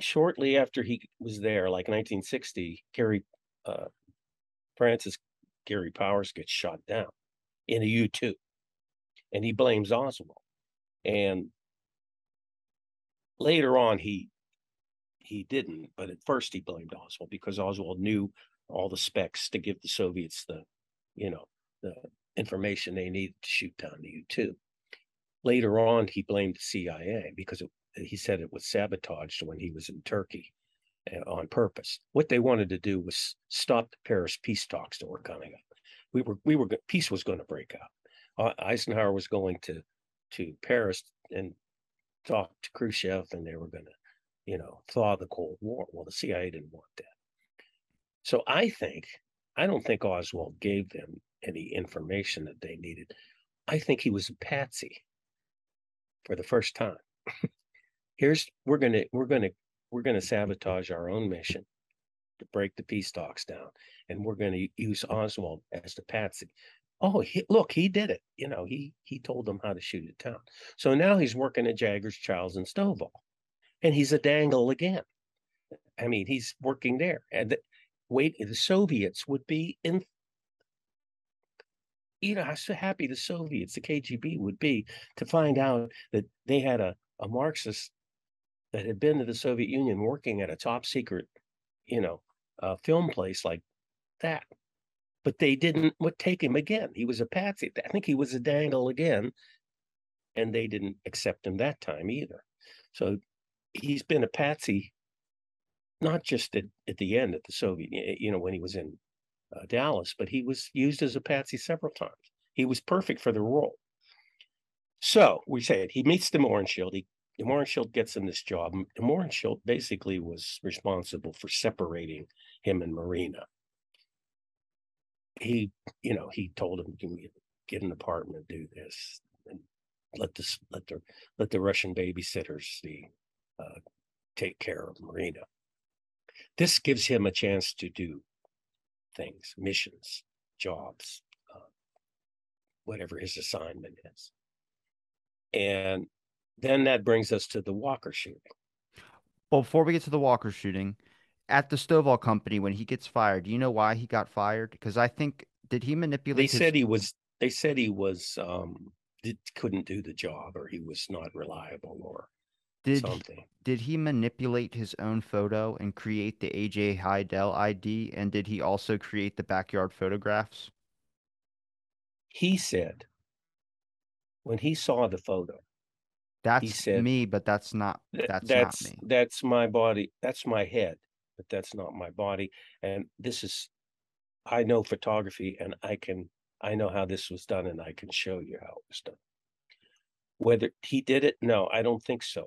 S2: shortly after he was there, like 1960, Gary uh, Francis Gary Powers gets shot down in a U 2, and he blames Oswald. And later on, he he didn't, but at first he blamed Oswald because Oswald knew all the specs to give the Soviets the, you know, the information they needed to shoot down the U 2. Later on, he blamed the CIA because it, he said it was sabotaged when he was in Turkey on purpose. What they wanted to do was stop the Paris peace talks that were coming up. We were we were peace was going to break out. Eisenhower was going to to Paris and talk to Khrushchev, and they were going to, you know, thaw the Cold War. Well, the CIA didn't want that. So I think I don't think Oswald gave them any information that they needed. I think he was a patsy for the first time. Here's we're gonna we're gonna we're going to sabotage our own mission to break the peace talks down. And we're going to use Oswald as the patsy. Oh, he, look, he did it. You know, he he told them how to shoot it down. So now he's working at Jaggers, Childs, and Stovall, and he's a dangle again. I mean, he's working there. And the, wait, the Soviets would be in you know, how so happy the Soviets, the KGB would be to find out that they had a, a Marxist that had been to the Soviet Union working at a top secret, you know, uh, film place like that. But they didn't take him again. He was a patsy. I think he was a dangle again. And they didn't accept him that time either. So he's been a patsy, not just at, at the end at the Soviet, you know, when he was in uh, Dallas, but he was used as a patsy several times. He was perfect for the role. So we said he meets the Mohrenschildt. He de Mohrenschildt gets him this job. de Mohrenschildt basically was responsible for separating him and Marina. He, you know, he told him, get an apartment, do this, and let this, let the, let the Russian babysitters see, uh, take care of Marina. This gives him a chance to do things, missions, jobs, uh, whatever his assignment is. And then that brings us to the Walker shooting.
S1: Well, before we get to the Walker shooting, at the Stovall Company, when he gets fired, do you know why he got fired? Because I think did he manipulate?
S2: They his... said he was. They said he was um did, couldn't do the job, or he was not reliable, or
S1: did
S2: something.
S1: He, did he manipulate his own photo and create the AJ Hidell ID? And did he also create the backyard photographs?
S2: He said when he saw the photo,
S1: that's said, me, but that's not that's,
S2: that's
S1: not me.
S2: That's my body. That's my head, but that's not my body. And this is I know photography and I can I know how this was done and I can show you how it was done. Whether he did it, no, I don't think so.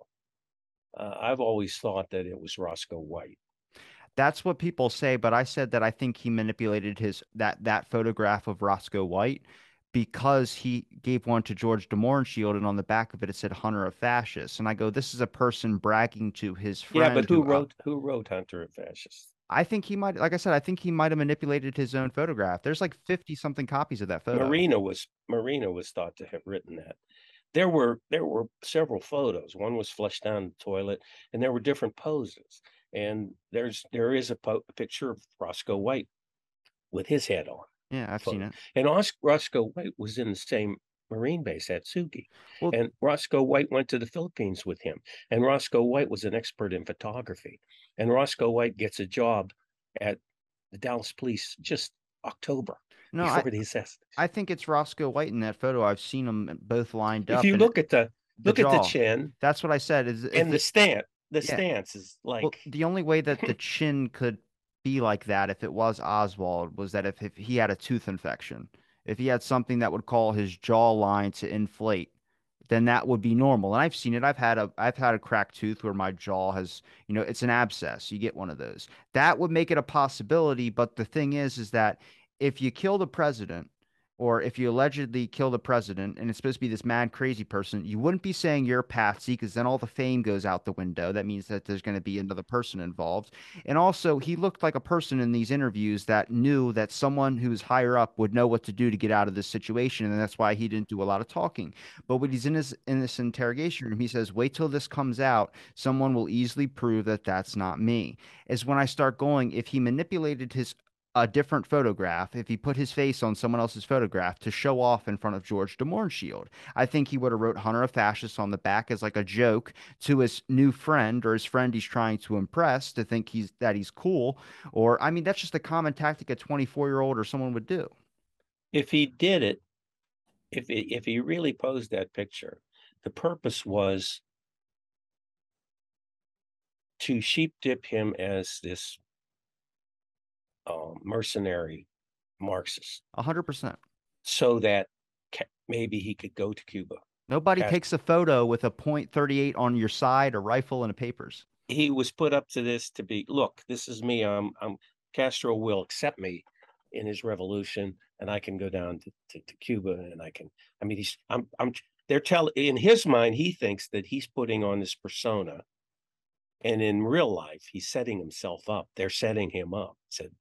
S2: Uh, I've always thought that it was Roscoe White.
S1: That's what people say, but I said that I think he manipulated his that that photograph of Roscoe White because he gave one to George de Mohrenschildt, and on the back of it it said Hunter of Fascists." And I go, this is a person bragging to his friend.
S2: Yeah, but who, who uh, wrote who wrote Hunter of Fascists"?
S1: I think he might, like I said, I think he might have manipulated his own photograph. There's like fifty something copies of that photo.
S2: Marina was Marina was thought to have written that. There were there were several photos. One was flushed down the toilet, and there were different poses. And there's there is a, po- a picture of Roscoe White with his head on.
S1: Yeah, I've seen it.
S2: And Os- Roscoe White was in the same Marine base Atsugi. Well, and Roscoe White went to the Philippines with him. And Roscoe White was an expert in photography. And Roscoe White gets a job at the Dallas Police just October. No, I.
S1: I think it's Roscoe White in that photo. I've seen them uh, both lined
S2: up.
S1: If
S2: you look at the, the look jaw, at the chin,
S1: that's what I said. Is,
S2: and the stance, the yeah. stance is like well,
S1: the only way that the chin could be like that if it was Oswald was that if, if he had a tooth infection, if he had something that would call his jawline to inflate, then that would be normal. And I've seen it. I've had a I've had a cracked tooth where my jaw has, you know, it's an abscess. You get one of those. That would make it a possibility, but the thing is is that if you kill the president or if you allegedly kill the president and it's supposed to be this mad crazy person, you wouldn't be saying you're a patsy because then all the fame goes out the window. That means that there's going to be another person involved. And also, he looked like a person in these interviews that knew that someone who's higher up would know what to do to get out of this situation, and that's why he didn't do a lot of talking. But when he's in his in this interrogation room, he says, "Wait till this comes out. Someone will easily prove that that's not me." Is when I start going, if he manipulated his a different photograph if he put his face on someone else's photograph to show off in front of George de Mohrenschildt. I think he would have wrote Hunter a fascist on the back as like a joke to his new friend or his friend he's trying to impress to think he's that he's cool. Or I mean, that's just a common tactic a 24 year old or someone would do.
S2: If he did it, if if he really posed that picture, the purpose was to sheep dip him as this um, mercenary Marxist.
S1: A hundred percent.
S2: So that maybe he could go to Cuba.
S1: Nobody takes a photo with a .38 on your side, a rifle, and a papers.
S2: He was put up to this to be. Look, this is me. I'm. I'm. Castro will accept me in his revolution, and I can go down to, to, to Cuba, and I can. I mean, he's. I'm. I'm. They're telling. In his mind, he thinks that he's putting on this persona, and in real life, he's setting himself up. They're setting him up. Said,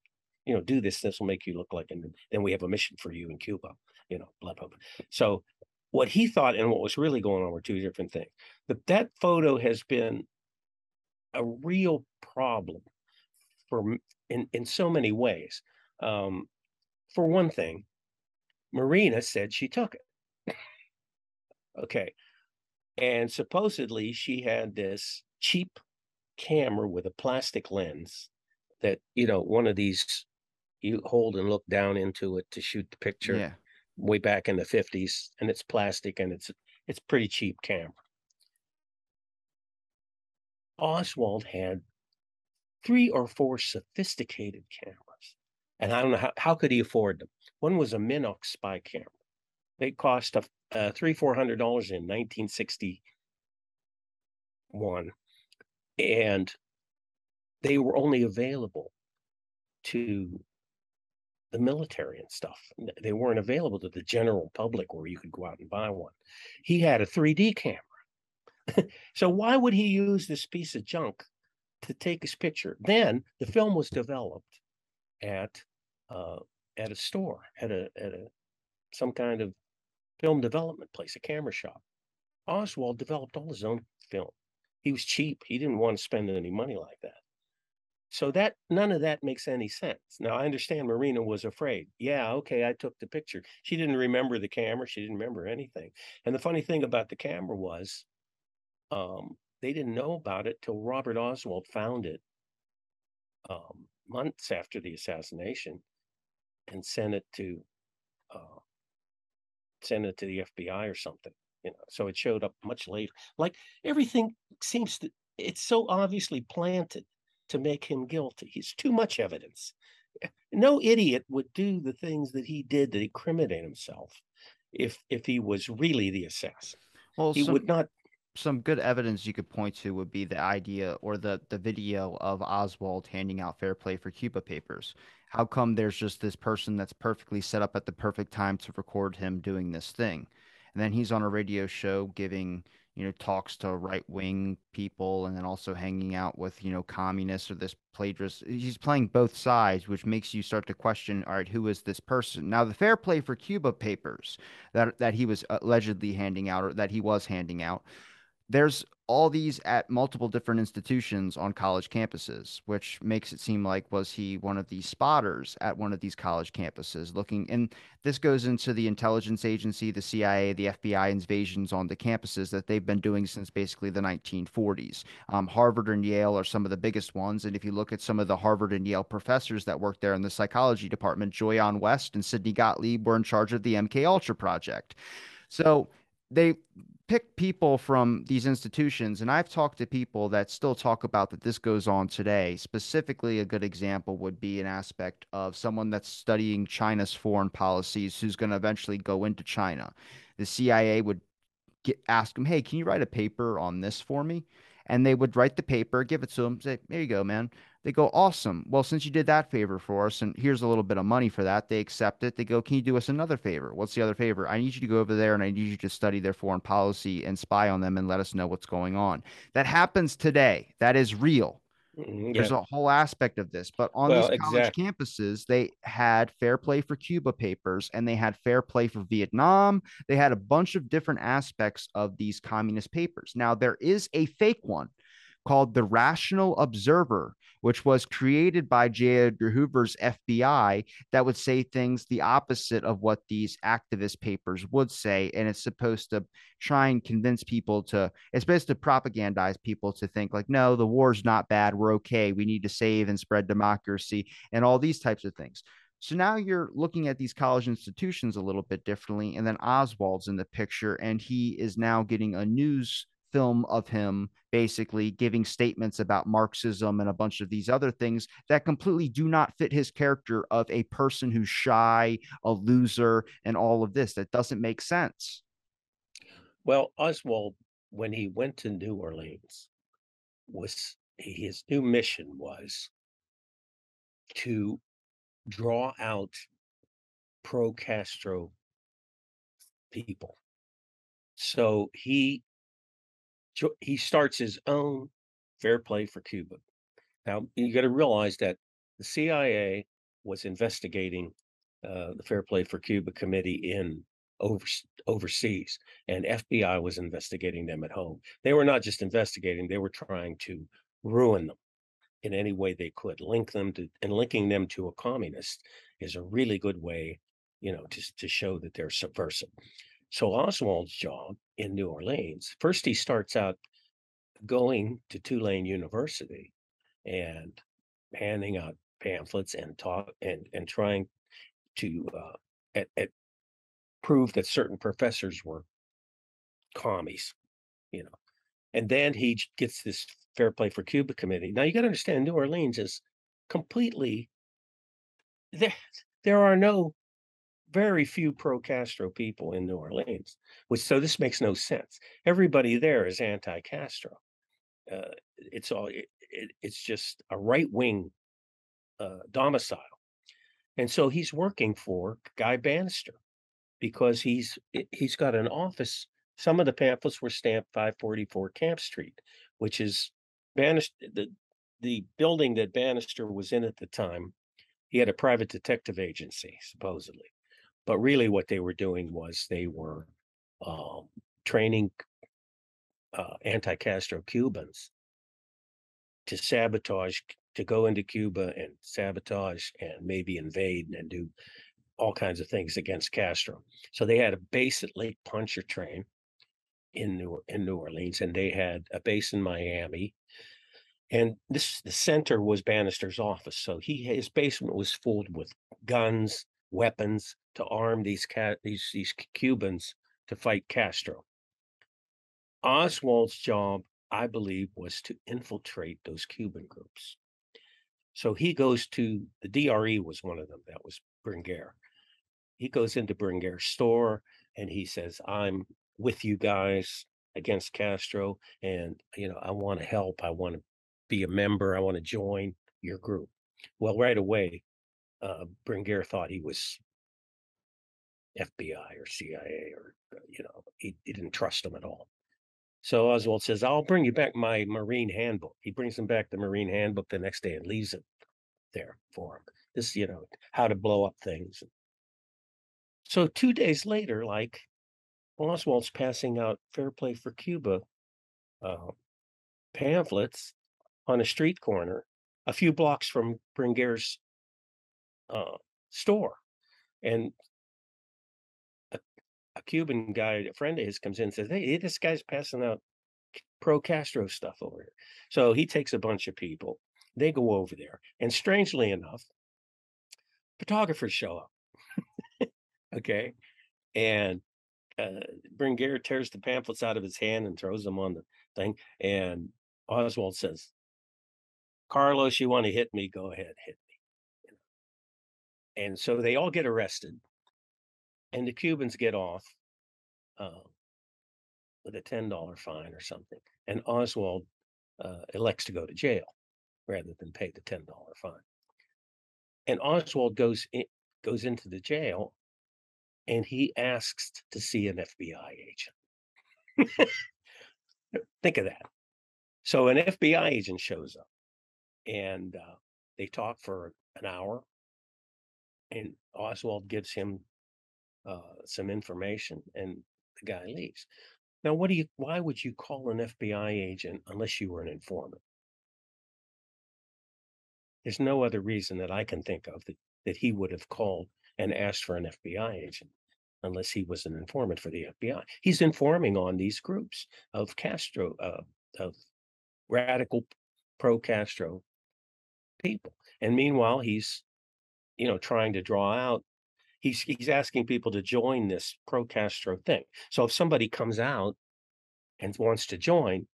S2: you know, do this. This will make you look like, and then we have a mission for you in Cuba. You know, blah blah. blah. So what he thought and what was really going on were two different things. But that photo has been a real problem for in in so many ways. Um, for one thing, Marina said she took it. okay. And supposedly she had this cheap camera with a plastic lens that, you know, one of these you hold and look down into it to shoot the picture
S1: Yeah.
S2: way back in the 50s and it's plastic and it's it's pretty cheap camera. Oswald had three or four sophisticated cameras. And I don't know how, how could he afford them? One was a Minox spy camera. They cost a, uh, three, four hundred dollars in 1961. And they were only available to the military and stuff. They weren't available to the general public where you could go out and buy one. He had a 3D camera. so why would he use this piece of junk to take his picture? Then the film was developed at uh, at a store, at a at a some kind of film development place, a camera shop. Oswald developed all his own film. He was cheap. He didn't want to spend any money like that. So that none of that makes any sense. Now I understand Marina was afraid. Yeah, okay, I took the picture. She didn't remember the camera. She didn't remember anything. And the funny thing about the camera was, um, they didn't know about it till Robert Oswald found it um, months after the assassination and sent it to uh, sent it to the FBI or something. You know, so it showed up much later. Like everything seems to it's so obviously planted to make him guilty. He's too much evidence. No idiot would do the things that he did to incriminate himself if if he was really the assassin.
S1: Well,
S2: He
S1: some,
S2: would not
S1: some good evidence you could point to would be the idea or the the video of Oswald handing out fair play for Cuba papers. How come there's just this person that's perfectly set up at the perfect time to record him doing this thing? And then he's on a radio show giving, you know, talks to right-wing people and then also hanging out with, you know, communists or this plagiarist. Eh, he's playing both sides, which makes you start to question, all right, who is this person? Now, the fair play for Cuba papers that that he was allegedly handing out or that he was handing out there's all these at multiple different institutions on college campuses, which makes it seem like was he one of these spotters at one of these college campuses looking and this goes into the intelligence agency, the CIA, the FBI invasions on the campuses that they've been doing since basically the 1940s. Um, Harvard and Yale are some of the biggest ones. And if you look at some of the Harvard and Yale professors that work there in the psychology department, Jolyon West and Sidney Gottlieb were in charge of the MK Ultra project. So they pick people from these institutions and i've talked to people that still talk about that this goes on today. Specifically a good example would be an aspect of someone that's studying china's foreign policies who's going to eventually go into china. The cia would get ask them hey can you write a paper on this for me? And they would write the paper give it to them say there you go man they go, awesome. Well, since you did that favor for us, and here's a little bit of money for that, they accept it. They go, can you do us another favor? What's the other favor? I need you to go over there and I need you to study their foreign policy and spy on them and let us know what's going on. That happens today. That is real.
S2: Mm,
S1: There's a whole aspect of this, but on
S2: Well,
S1: these college
S2: exactly.
S1: campuses, they had fair play for Cuba papers and they had fair play for Vietnam. They had a bunch of different aspects of these communist papers. Now, there is a fake one called the Rational Observer, which was created by J. Edgar Hoover's FBI that would say things the opposite of what these activist papers would say. And it's supposed to try and convince people to, it's supposed to propagandize people to think, like, no, the war's not bad. We're okay. We need to save and spread democracy and all these types of things. So now you're looking at these college institutions a little bit differently. And then Oswald's in the picture, and he is now getting a news film of him basically giving statements about Marxism and a bunch of these other things that completely do not fit his character of a person who's shy, a loser, and all of this. That doesn't make sense.
S2: Well, Oswald, when he went to New Orleans, was his new mission was to draw out pro Castro people. So he he starts his own fair play for Cuba. Now you got to realize that the CIA was investigating uh, the Fair Play for Cuba committee in over, overseas, and FBI was investigating them at home. They were not just investigating; they were trying to ruin them in any way they could. Link them to and linking them to a communist is a really good way you know, to, to show that they're subversive. So Oswald's job in New Orleans, first he starts out going to Tulane University and handing out pamphlets and talk and and trying to uh, at, at prove that certain professors were commies, you know. And then he gets this Fair Play for Cuba committee. Now you got to understand, New Orleans is completely there. There are no very few pro Castro people in New Orleans, which so this makes no sense. Everybody there is anti Castro. Uh, it's all it, it, it's just a right wing uh, domicile, and so he's working for Guy Banister because he's he's got an office. Some of the pamphlets were stamped 544 Camp Street, which is Banister the the building that Banister was in at the time. He had a private detective agency, supposedly, but really what they were doing was they were um, training uh, anti-Castro Cubans to sabotage, to go into Cuba and sabotage and maybe invade and do all kinds of things against Castro. So they had a base at Lake Pontchartrain in New in New Orleans, and they had a base in Miami. And this the center was Banister's office. So he his basement was filled with guns, weapons to arm these cat these these Cubans to fight Castro. Oswald's job, I believe, was to infiltrate those Cuban groups. So he goes to the DRE was one of them. That was Bringuier he goes into Bringuier's store and he says, I'm with you guys against Castro. And, you know, I want to help. I want to be a member. I want to join your group. Well, right away, uh, thought he was FBI or CIA or, uh, you know, he, he didn't trust him at all. So Oswald says, I'll bring you back my Marine handbook. He brings him back the Marine handbook the next day and leaves it there for him. This, you know, how to blow up things. So two days later, like Oswald's passing out Fair Play for Cuba uh, pamphlets on a street corner, a few blocks from Bringuier's uh, store, and a, a, Cuban guy, a friend of his, comes in and says, "Hey, this guy's passing out pro Castro stuff over here." So he takes a bunch of people. They go over there, and strangely enough, photographers show up. Okay. And uh, Bringuier tears the pamphlets out of his hand and throws them on the thing. And Oswald says, Carlos, you want to hit me? Go ahead, hit. And so they all get arrested. And the Cubans get off uh, with a $10 fine or something. And Oswald uh, elects to go to jail rather than pay the $10 fine. And Oswald goes in, goes into the jail and he asks to see an FBI agent. Think of that. So an FBI agent shows up and uh, they talk for an hour and Oswald gives him uh, some information and the guy leaves. Now, what do you, why would you call an FBI agent unless you were an informant? There's no other reason that I can think of that, that he would have called and asked for an FBI agent unless he was an informant for the FBI. He's informing on these groups of Castro, uh, of radical pro Castro people. And meanwhile, he's, you know, trying to draw out. He's he's asking people to join this pro Castro thing. So if somebody comes out and wants to join,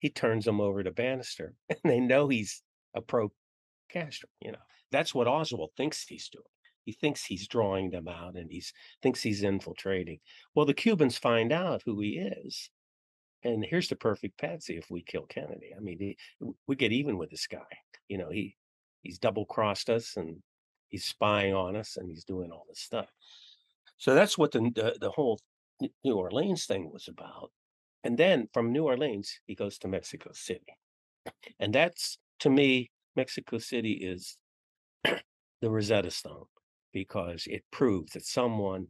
S2: he turns them over to Banister, and they know he's a pro Castro. You know, that's what Oswald thinks he's doing. He thinks he's drawing them out and he's thinks he's infiltrating. Well, the Cubans find out who he is. And here's the perfect patsy if we kill Kennedy. I mean, he, we get even with this guy. You know, he he's double crossed us and he's spying on us and he's doing all this stuff. So that's what the, the, the whole New Orleans thing was about. And then from New Orleans, he goes to Mexico City. And that's to me, Mexico City is the Rosetta Stone because it proves that someone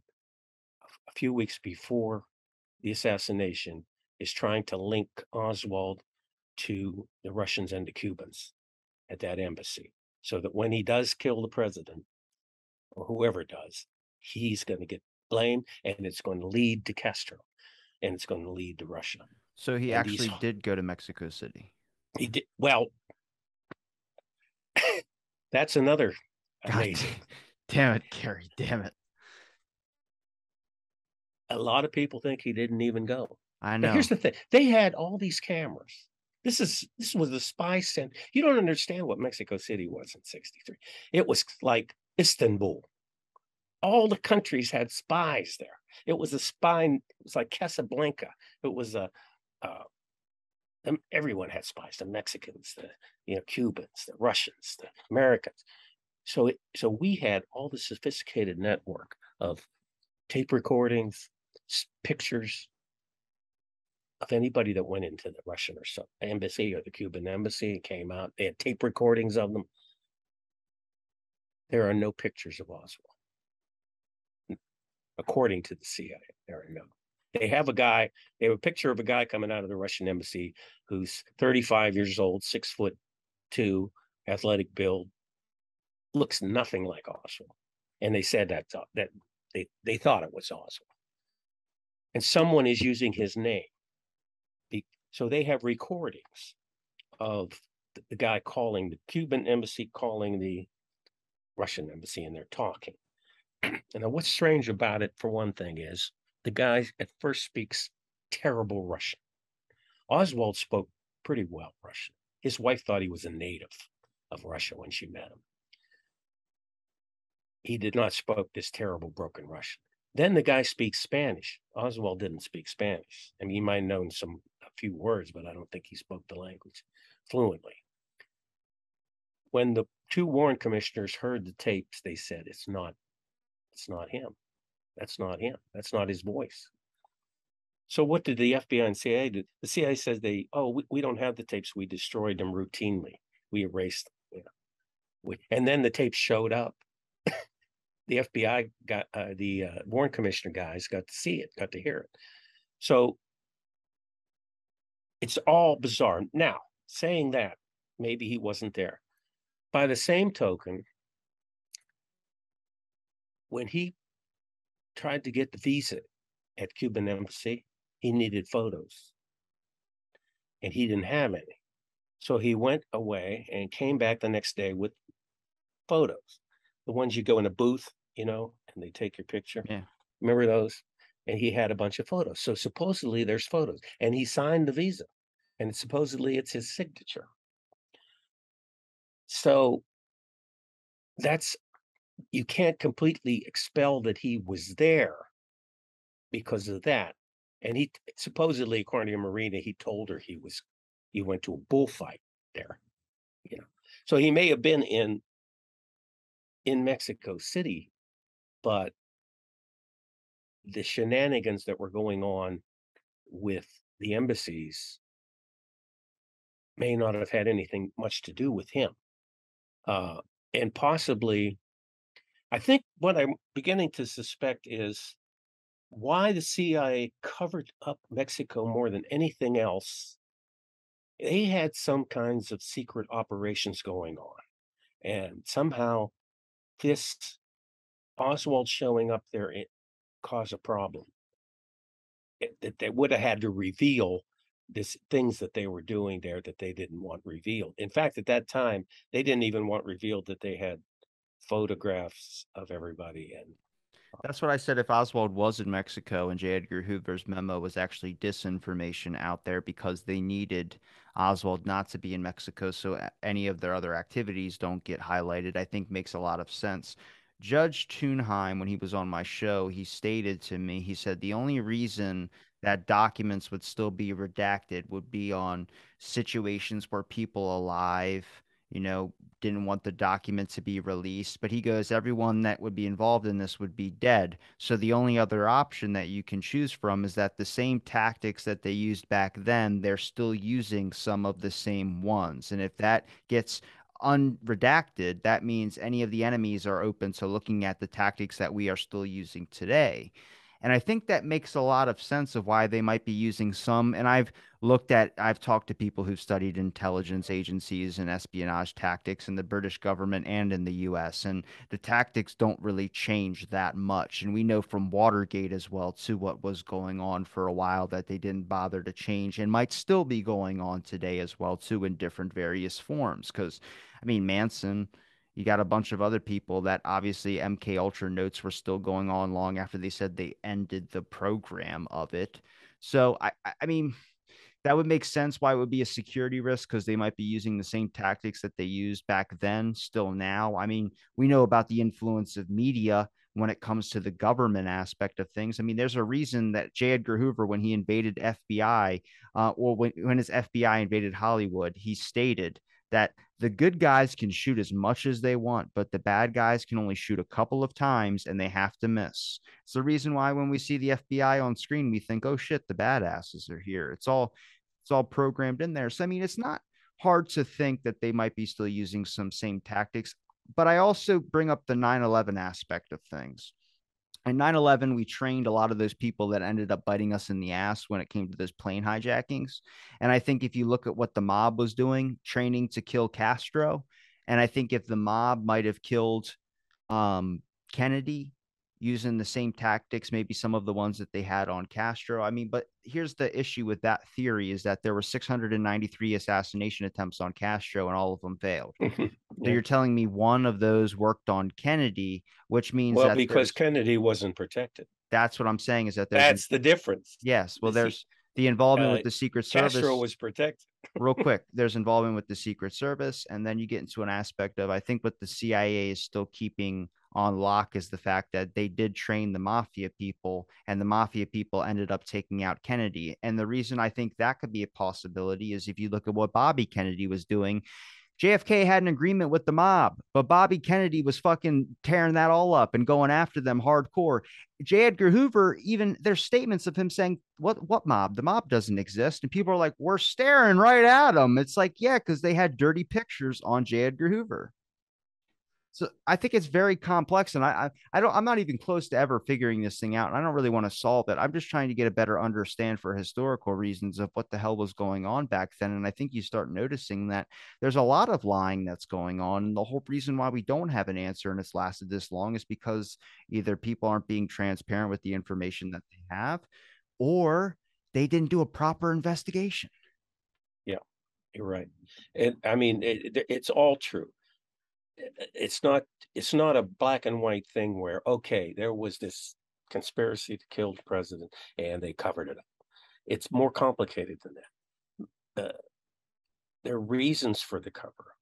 S2: a few weeks before the assassination is trying to link Oswald to the Russians and the Cubans at that embassy. So that when he does kill the president, or whoever does, he's going to get blamed and it's going to lead to Castro and it's going to lead to Russia.
S1: So he
S2: And
S1: actually did go to Mexico City.
S2: He did well. That's another
S1: God
S2: amazing.
S1: damn it, Gary. Damn it.
S2: A lot of people think he didn't even go.
S1: I
S2: Now
S1: know.
S2: here's the thing: they had all these cameras. This is this was the spy center. You don't understand what Mexico City was in '63. It was like Istanbul. All the countries had spies there. It was a spy. It was like Casablanca. It was a. Uh, everyone had spies. The Mexicans, the you know Cubans, the Russians, the Americans. So it, so we had all the sophisticated network of tape recordings, pictures, of anybody that went into the Russian or some embassy or the Cuban embassy came out. They had tape recordings of them. There are no pictures of Oswald, according to the CIA. There are no. They have a guy. They have a picture of a guy coming out of the Russian embassy who's 35 years old, six foot two, athletic build, looks nothing like Oswald. And they said that that they they thought it was Oswald. And someone is using his name. So they have recordings of the guy calling the Cuban embassy, calling the Russian embassy, and they're talking. and what's strange about it, for one thing, is the guy at first speaks terrible Russian. Oswald spoke pretty well Russian. His wife thought he was a native of Russia when she met him. He did not spoke this terrible broken Russian. Then the guy speaks Spanish. Oswald didn't speak Spanish. I mean, he might have known some few words, but I don't think he spoke the language fluently. When the two Warren commissioners heard the tapes, they said, "It's not, it's not him. That's not him. That's not his voice." So what did the FBI and CIA do? The CIA says they, "Oh, we, we don't have the tapes. We destroyed them routinely. We erased them." Know. We, and then the tapes showed up the FBI got uh, the uh, Warren Commissioner guys got to see it, got to hear it. So it's all bizarre. Now, saying that, maybe he wasn't there. By the same token, when he tried to get the visa at Cuban embassy, he needed photos, and he didn't have any. So he went away and came back the next day with photos, the ones you go in a booth you know, and they take your picture.
S1: Yeah.
S2: Remember those? And he had a bunch of photos. So supposedly there's photos. And he signed the visa. And supposedly it's his signature. So that's you can't completely expel that he was there because of that. And he supposedly, according to Marina, he told her he was he went to a bullfight there. You know. So he may have been in in Mexico City but the shenanigans that were going on with the embassies may not have had anything much to do with him. Uh, and possibly, I think what I'm beginning to suspect is why the CIA covered up Mexico more than anything else. They had some kinds of secret operations going on. And somehow this Oswald showing up there it caused a problem. That they would have had to reveal this things that they were doing there that they didn't want revealed. In fact, at that time, they didn't even want revealed that they had photographs of everybody and uh
S1: That's what I said. If Oswald was in Mexico and J. Edgar Hoover's memo was actually disinformation out there because they needed Oswald not to be in Mexico so uh, any of their other activities don't get highlighted, I think makes a lot of sense. Judge Tunheim, when he was on my show, he stated to me, he said the only reason that documents would still be redacted would be on situations where people alive, you know, didn't want the document to be released. But he goes, everyone that would be involved in this would be dead. So the only other option that you can choose from is that the same tactics that they used back then, they're still using some of the same ones. And if that gets unredacted, that means any of the enemies are open to looking at the tactics that we are still using today. And I think that makes a lot of sense of why they might be using some. And I've looked at, I've talked to people who've studied intelligence agencies and espionage tactics in the British government and in the US. And the tactics don't really change that much. And we know from Watergate as well, too, what was going on for a while that they didn't bother to change and might still be going on today as well, too, in different various forms. Because, I mean, Manson you got a bunch of other people that obviously MK Ultra notes were still going on long after they said they ended the program of it. So I I mean that would make sense why it would be a security risk because they might be using the same tactics that they used back then still now. I mean, we know about the influence of media when it comes to the government aspect of things. I mean, there's a reason that J. Edgar Hoover, when he invaded FBI, uh, or when, when his FBI invaded Hollywood, he stated that the good guys can shoot as much as they want, but the bad guys can only shoot a couple of times and they have to miss. It's the reason why when we see the FBI on screen, we think, oh shit, the badasses are here. It's all it's all programmed in there. So I mean, it's not hard to think that they might be still using some same tactics. But I also bring up the 9-11 aspect of things in 9-11 we trained a lot of those people that ended up biting us in the ass when it came to those plane hijackings. And i think if you look at what the mob was doing training to kill castro and i think if the mob might have killed um, kennedy using the same tactics, maybe some of the ones that they had on Castro. I mean, but here's the issue with that theory is that there were 693 assassination attempts on Castro and all of them failed. yeah. So you're telling me one of those worked on Kennedy, which means
S2: well, because Kennedy wasn't protected.
S1: That's what I'm saying is that there's
S2: that's the difference.
S1: Yes. Well, there's the involvement uh, with the Secret Service.
S2: Castro was protected.
S1: real quick, there's involvement with the Secret Service, and then you get into an aspect of I think what the CIA is still keeping on lock is the fact that they did train the mafia people and the mafia people ended up taking out Kennedy. And the reason I think that could be a possibility is if you look at what Bobby Kennedy was doing, JFK had an agreement with the mob, but Bobby Kennedy was fucking tearing that all up and going after them hardcore. J. Edgar Hoover, even there's statements of him saying, "What what mob? The mob doesn't exist." And people are like, "We're staring right at them." It's like, yeah, because they had dirty pictures on J. Edgar Hoover. So I think it's very complex, and I, I, I don't I'm not even close to ever figuring this thing out. I don't really want to solve it. I'm just trying to get a better understand for historical reasons of what the hell was going on back then. And I think you start noticing that there's a lot of lying that's going on. And the whole reason why we don't have an answer and it's lasted this long is because either people aren't being transparent with the information that they have, or they didn't do a proper investigation.
S2: Yeah, you're right. And I mean, it, it's all true it's not it's not a black and white thing where okay there was this conspiracy to kill the president and they covered it up it's more complicated than that uh, there are reasons for the cover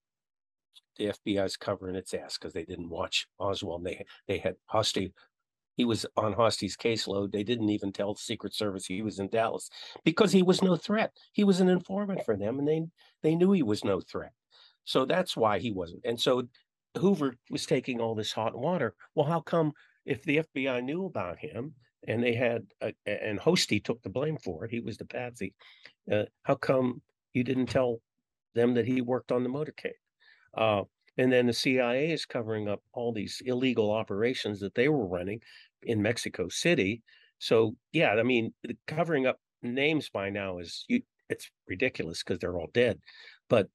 S2: the fbi's covering its ass because they didn't watch oswald they they had hosty he was on Hosty's caseload. They didn't even tell the Secret Service he was in Dallas because he was no threat. He was an informant for them, and they they knew he was no threat. So that's why he wasn't. And so Hoover was taking all this hot water. Well, how come if the FBI knew about him and they had a, and Hosty took the blame for it, he was the patsy. Uh, how come you didn't tell them that he worked on the motorcade? Uh, and then the CIA is covering up all these illegal operations that they were running in Mexico City. So yeah, I mean, covering up names by now is you, it's ridiculous because they're all dead. But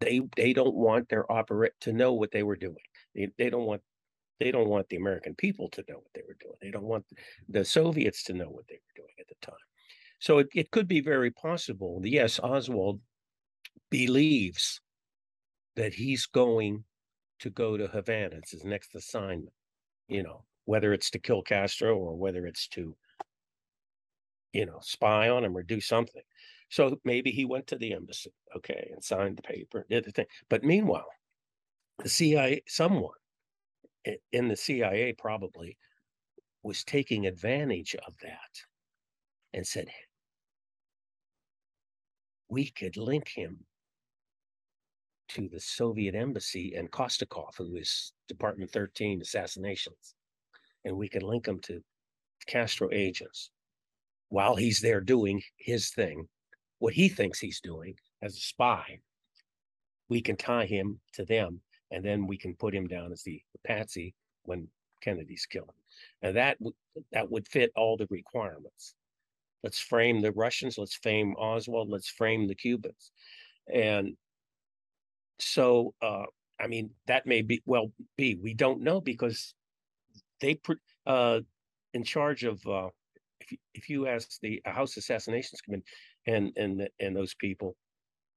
S2: they they don't want their operate to know what they were doing. They, they don't want they don't want the American people to know what they were doing. They don't want the Soviets to know what they were doing at the time. So it, it could be very possible. Yes, Oswald believes that he's going to go to Havana. It's his next assignment, you know, whether it's to kill Castro or whether it's to, you know, spy on him or do something. So maybe he went to the embassy, okay, and signed the paper, did the thing. But meanwhile, the CIA, someone in the CIA probably was taking advantage of that and said, we could link him to the Soviet embassy and Kostikov, who is Department 13 assassinations. And we could link him to Castro agents while he's there doing his thing what he thinks he's doing as a spy, we can tie him to them, and then we can put him down as the, patsy when Kennedy's killed. and that would that would fit all the requirements. Let's frame the Russians. Let's frame Oswald. Let's frame the Cubans, and so uh, I mean that may be well be we don't know because they uh, in charge of uh, if you, if you ask the House Assassinations Committee and and and those people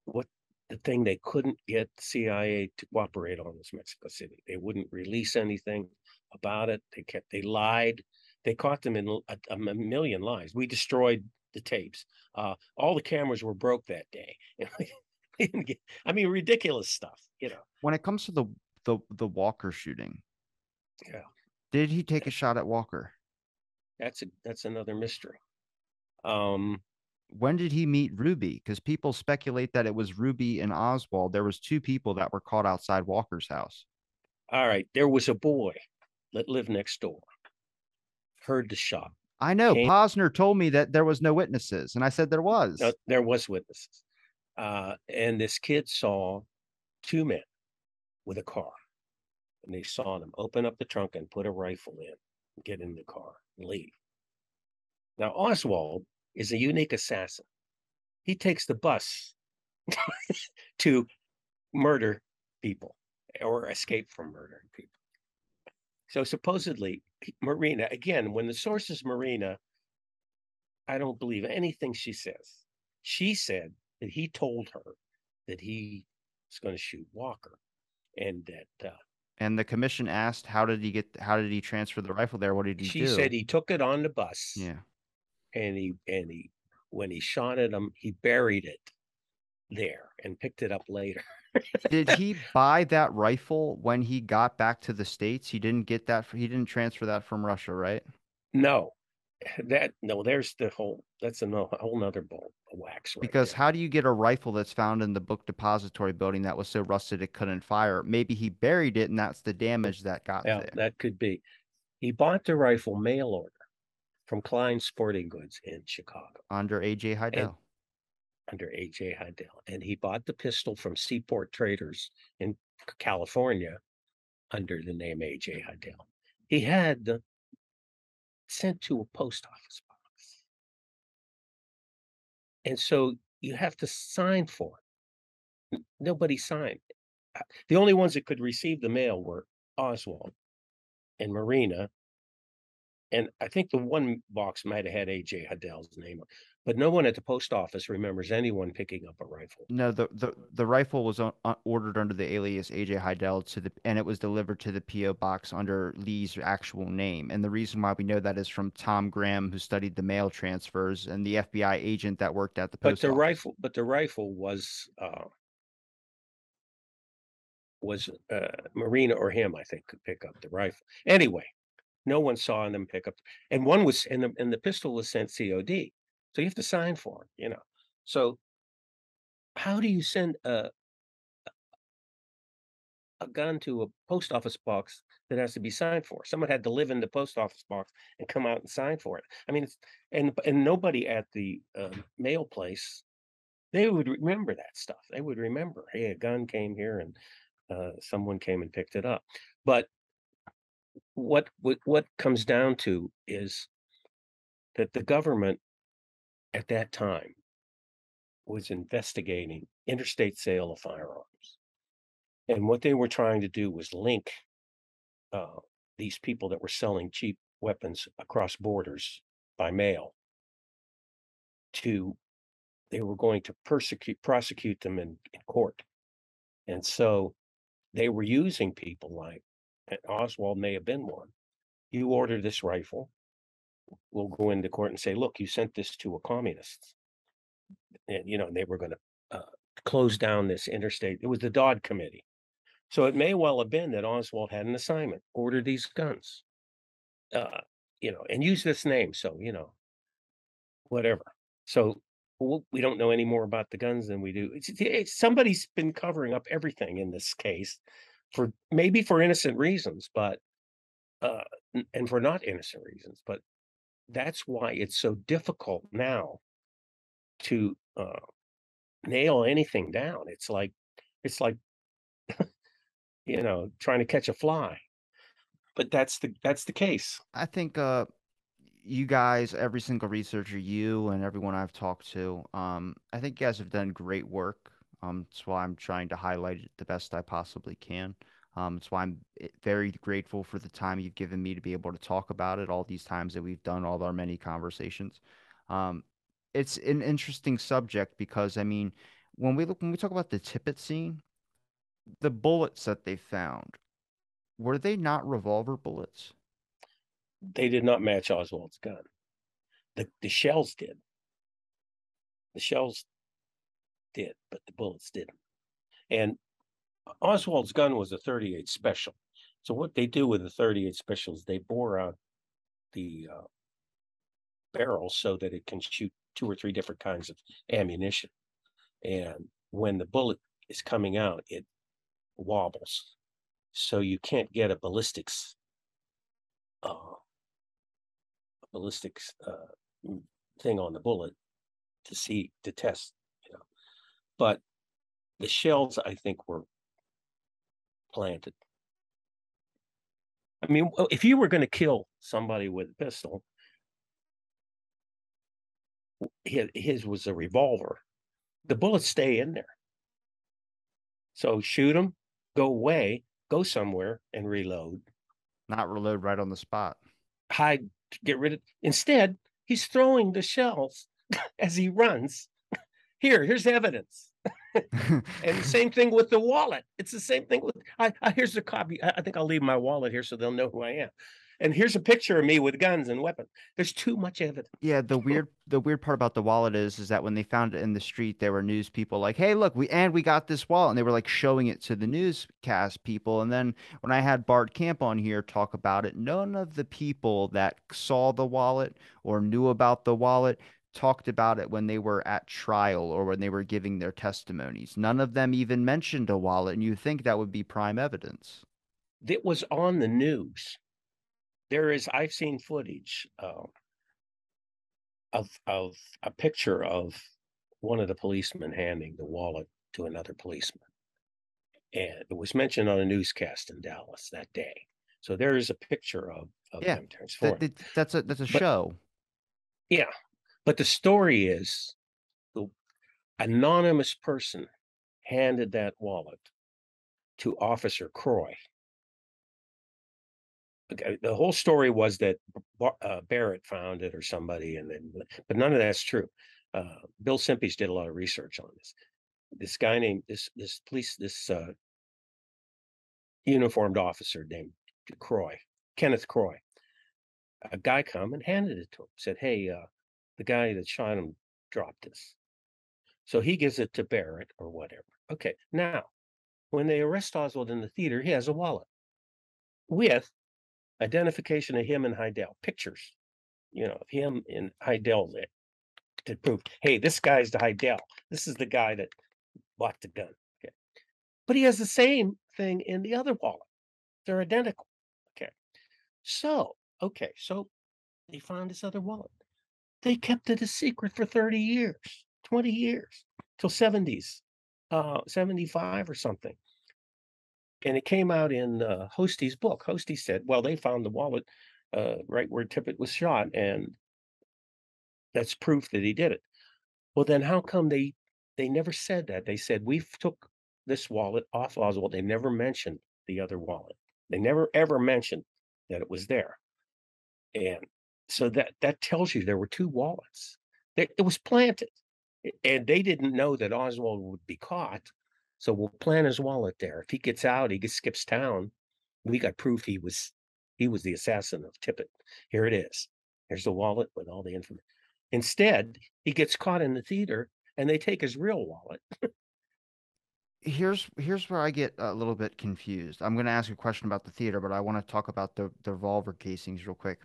S2: what the thing they couldn't get CIA to cooperate on was Mexico City. They wouldn't release anything about it. They kept they lied. They caught them in a, a million lies. We destroyed the tapes. Uh, all the cameras were broke that day. I mean, ridiculous stuff. You know.
S1: When it comes to the the the Walker shooting,
S2: yeah,
S1: did he take a shot at Walker?
S2: That's a that's another mystery. Um,
S1: when did he meet Ruby? Because people speculate that it was Ruby and Oswald. There was two people that were caught outside Walker's house.
S2: All right, there was a boy that lived next door. Heard the shot.
S1: I know. Came, Posner told me that there was no witnesses, and I said there was. No,
S2: there was witnesses. Uh, and this kid saw two men with a car, and they saw them open up the trunk and put a rifle in, get in the car, and leave. Now Oswald is a unique assassin. He takes the bus to murder people or escape from murdering people. So supposedly, Marina, again, when the source is Marina, I don't believe anything she says. She said that he told her that he was going to shoot Walker and that. Uh,
S1: and the commission asked, "How did he get? How did he transfer the rifle there? What did he
S2: she
S1: do?"
S2: She said he took it on the bus.
S1: Yeah
S2: and he and he when he shot at him, he buried it there and picked it up later.
S1: Did he buy that rifle when he got back to the states? He didn't get that. He didn't transfer that from Russia, right?
S2: No, that no. There's the whole. That's a, whole nother bowl of wax.
S1: Right because
S2: there.
S1: how do you get a rifle that's found in the book depository building that was so rusted it couldn't fire? Maybe he buried it, and that's the damage that got
S2: yeah,
S1: there.
S2: That could be. He bought the rifle mail order from Klein Sporting Goods in Chicago.
S1: Under AJ Hidell. And,
S2: under AJ Hidell. And he bought the pistol from Seaport Traders in California under the name AJ Hidell. He had the sent to a post office box. And so you have to sign for it. Nobody signed. Uh, the only ones that could receive the mail were Oswald and Marina and I think the one box might have had AJ Hidell's name, but no one at the post office remembers anyone picking up a rifle.
S1: No, the the, the rifle was on, uh, ordered under the alias AJ Hidell to the, and it was delivered to the PO box under Lee's actual name. And the reason why we know that is from Tom Graham, who studied the mail transfers, and the FBI agent that worked at the post.
S2: But the
S1: office.
S2: rifle, but the rifle was. Uh, was uh, Marina or him, I think, could pick up the rifle. Anyway, no one saw them pick up, and one was and the and the pistol was sent COD, so you have to sign for it, you know. So how do you send a a gun to a post office box that has to be signed for? Someone had to live in the post office box and come out and sign for it. I mean, and and nobody at the uh, mail place they would remember that stuff. They would remember, hey, a gun came here and uh, someone came and picked it up. But what, what comes down to is that the government at that time was investigating interstate sale of firearms. And what they were trying to do was link uh, these people that were selling cheap weapons across borders by mail to they were going to persecute prosecute them in, in court. And so they were using people like Oswald may have been one. You order this rifle, we'll go into court and say, look, you sent this to a communist. And, you know, they were going to uh, close down this interstate. It was the Dodd Committee. So it may well have been that Oswald had an assignment order these guns, uh, you know, and use this name. So, you know, whatever. So we don't know any more about the guns than we do. It's, it's, somebody's been covering up everything in this case for maybe for innocent reasons, but uh, and for not innocent reasons, but that's why it's so difficult now to uh, nail anything down. It's like it's like you know trying to catch a fly. but that's the that's the case.
S1: I think uh you guys, every single researcher, you and everyone I've talked to, um, I think you guys have done great work. Um, that's why I'm trying to highlight it the best I possibly can. Um, that's why I'm eh, very grateful for the time you've given me to be able to talk about it all these times that we've done all our many conversations. Um, it's an interesting subject because I mean, when we look when we talk about the Tippit scene, the bullets that they found, were they not revolver bullets?
S2: They did not match Oswald's gun. The the shells did. The shells did, but the bullets didn't. And Oswald's gun was a 38 special. So what they do with the 38 special is they bore out the uh, barrel so that it can shoot two or three different kinds of ammunition. And when the bullet is coming out, it wobbles. So you can't get a ballistics uh, a ballistics uh, thing on the bullet to see to test. But the shells, I think, were planted. I mean, if you were going to kill somebody with a pistol, his, was a revolver. The bullets stay in there. So shoot them, go away, go somewhere and reload.
S1: Not reload right on the spot.
S2: Hide, get rid of. Instead, he's throwing the shells as he runs. Here, here's evidence. and the same thing with the wallet. It's the same thing with. I, I here's a copy. I, I think I'll leave my wallet here so they'll know who I am and here's a picture of me with guns and weapons. There's too much of it.
S1: Yeah, the weird the weird part about the wallet is is that when they found it in the street, there were news people like, "Hey, look, we and we got this wallet," and they were like showing it to the newscast people. And then when I had Bart Kamp on here talk about it, none of the people that saw the wallet or knew about the wallet talked about it when they were at trial or when they were giving their testimonies. None of them even mentioned a wallet, and you think that would be prime evidence.
S2: It was on the news there is I've seen footage uh, of of a picture of one of the policemen handing the wallet to another policeman, and it was mentioned on a newscast in Dallas that day. So there is a picture of, of
S1: yeah. That, that's a that's a but, show.
S2: Yeah, but the story is the anonymous person handed that wallet to Officer Croy the whole story was that uh, Barrett found it or somebody, and then, but none of that's true. Uh, Bill Simpich did a lot of research on this. This guy named this this police this uh, uniformed officer named Croy, Kenneth Croy. A guy come and handed it to him. Said, "Hey, uh, the guy that shot him dropped this." So he gives it to Barrett or whatever. Okay, now when they arrest Oswald in the theater, he has a wallet with identification of him and Hidell, pictures, you know, of him and Hidell there to prove, hey, this guy's the Hidell. This is the guy that bought the gun. Okay. But he has the same thing in the other wallet. They're identical. Okay. So, okay, so they found this other wallet. They kept it a secret for 30 years, 20 years, till 70s, uh, 75 or something and it came out in uh, Hosty's book. Hosty said, "Well, they found the wallet uh, right where Tippit was shot, and that's proof that he did it." Well, then how come they they never said that? They said we took this wallet off Oswald. They never mentioned the other wallet. They never ever mentioned that it was there, and so that that tells you there were two wallets. It, was planted, and they didn't know that Oswald would be caught so we'll plant his wallet there. If he gets out, he gets, skips town. We got proof he was he was the assassin of Tippit. Here it is. Here's the wallet with all the information. Instead, he gets caught in the theater and they take his real wallet.
S1: here's here's where I get a little bit confused. I'm going to ask a question about the theater, but I want to talk about the, the revolver casings real quick.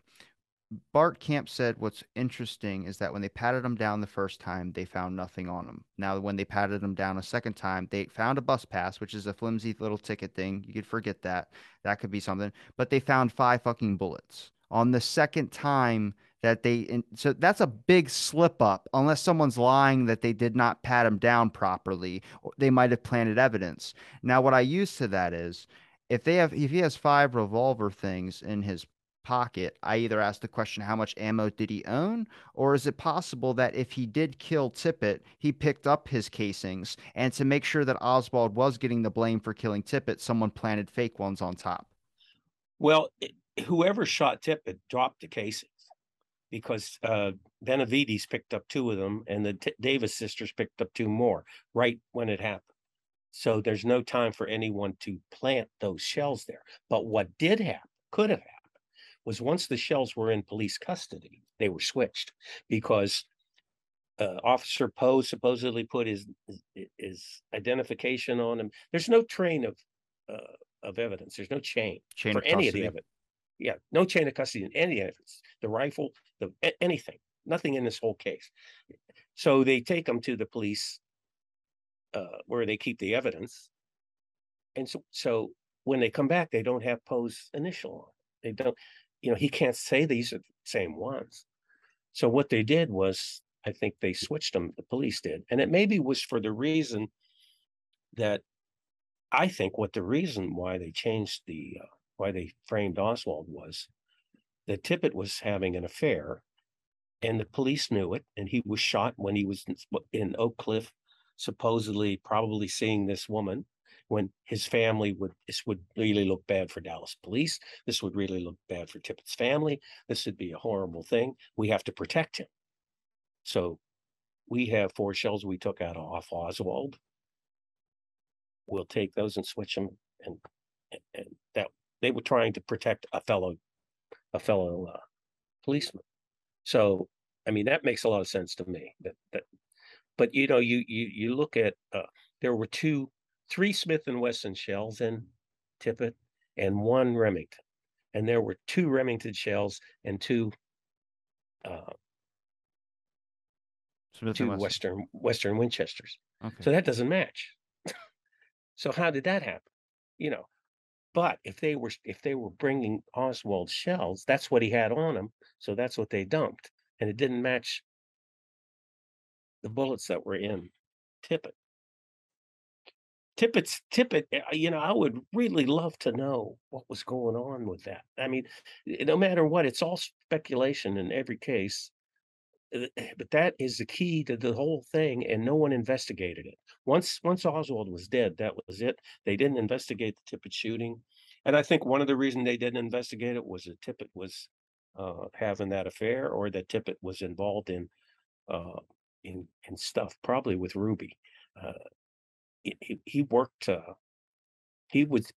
S1: Bart Kamp said what's interesting is that when they patted him down the first time, they found nothing on him. Now, when they patted him down a second time, they found a bus pass, which is a flimsy little ticket thing. You could forget that. That could be something. But they found five fucking bullets. On the second time that they, so that's a big slip up. Unless someone's lying that they did not pat him down properly, they might have planted evidence. Now, what I use to that is if they have if he has five revolver things in his pocket, I either ask the question, how much ammo did he own? Or is it possible that if he did kill Tippit, he picked up his casings and to make sure that Oswald was getting the blame for killing Tippit, someone planted fake ones on top?
S2: Well, it, whoever shot Tippit dropped the casings because uh, Benavides picked up two of them and the T- Davis sisters picked up two more right when it happened. So there's no time for anyone to plant those shells there. But what did happen, could have happened, was once the shells were in police custody, they were switched because uh, Officer Poe supposedly put his, his, his identification on him. There's no train of uh, of evidence. There's no chain,
S1: Chain
S2: for any of the evidence. Yeah, no chain of custody in any evidence. The rifle, the anything, nothing in this whole case. So they take them to the police uh, where they keep the evidence, and so so when they come back, they don't have Poe's initial on. They don't, you know, he can't say these are the same ones. So what they did was, I think they switched them. The police did, and it maybe was for the reason that I think what the reason why they changed the uh, why they framed Oswald was that Tippit was having an affair, and the police knew it, and he was shot when he was in Oak Cliff, supposedly probably seeing this woman. When his family would this would really look bad for Dallas police. This would really look bad for Tippit's family. This would be a horrible thing. We have to protect him. So we have four shells we took out off Oswald. We'll take those and switch them, and, and, that they were trying to protect a fellow, a fellow uh, policeman. So, I mean, that makes a lot of sense to me. That that, but you know, you you you look at uh, there were two, three Smith and Wesson shells in Tippit, and one Remington, and there were two Remington shells and two uh,
S1: Smith
S2: two
S1: Wesson.
S2: Western Western Winchesters.
S1: Okay.
S2: So that doesn't match. so how did that happen? You know, but if they were if they were bringing Oswald shells, that's what he had on him. So that's what they dumped, and it didn't match the bullets that were in Tippit. Tippit's Tippit. eh, You know, I would really love to know what was going on with that. I mean, eh, no matter what, it's all speculation in every case. Uh, But that is the key to the whole thing, and no one investigated it. Once once Oswald was dead, that was it. They didn't investigate the Tippit shooting, and I think one of the reasons they didn't investigate it was that Tippit was uh, having that affair, or that Tippit was involved in uh, in in stuff, probably with Ruby. Uh, he he worked. Uh, he was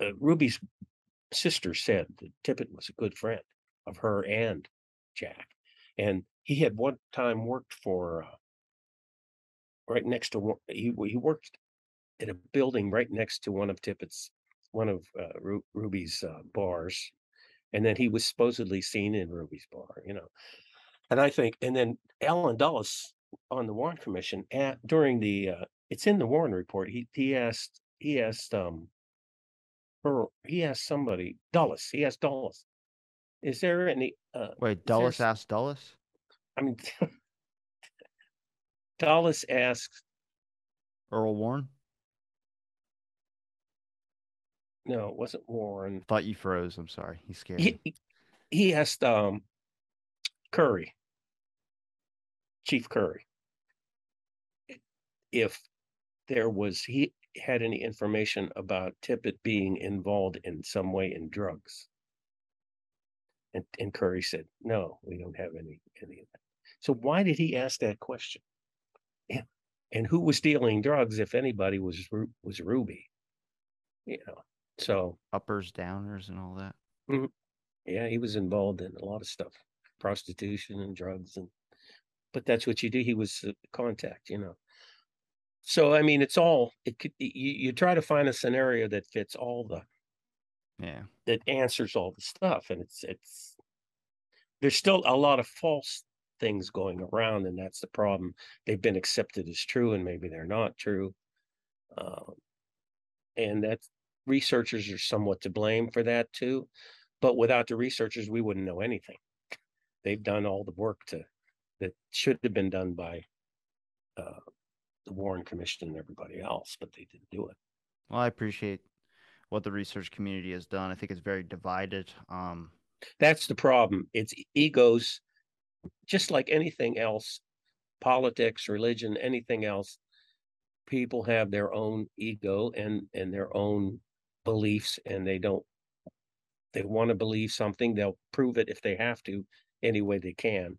S2: uh, Ruby's sister said that Tippit was a good friend of her and Jack, and he had one time worked for uh, right next to he he worked in a building right next to one of tippit's one of uh, Ru- Ruby's uh, bars, and then he was supposedly seen in Ruby's bar, you know. And I think, and then Alan Dulles on the Warren Commission at, during the uh, it's in the Warren report. He he asked he asked um her he asked somebody Dulles he asked Dulles, is there any uh
S1: Wait,
S2: is there
S1: asked Dulles?
S2: I mean Dulles asked
S1: Earl Warren?
S2: no it wasn't Warren
S1: Thought you froze. I'm sorry. He's scared
S2: he- he asked um Curry Chief Curry if there was he had any information about Tippit being involved in some way in drugs. And and Curry said, no, we don't have any any of that. So why did he ask that question? Yeah. And who was dealing drugs, if anybody, was was Ruby. You know, so
S1: Uppers, downers, and all that.
S2: yeah, he was involved in a lot of stuff, prostitution and drugs, and but that's what you do. He was uh, contact, you know. So I mean, it's all it could. You, you try to find a scenario that fits all the
S1: Yeah.
S2: that answers all the stuff, and it's it's there's still a lot of false things going around, and that's the problem. They've been accepted as true, and maybe they're not true, um, and that researchers are somewhat to blame for that too. But without the researchers, we wouldn't know anything. They've done all the work to that should have been done by uh, the Warren Commission and everybody else, but they didn't do it.
S1: Well, I appreciate what the research community has done. I think it's very divided. Um,
S2: That's the problem. It's egos, just like anything else, politics, religion, anything else. People have their own ego and and their own beliefs, and they don't. They want to believe something. They'll prove it if they have to, any way they can,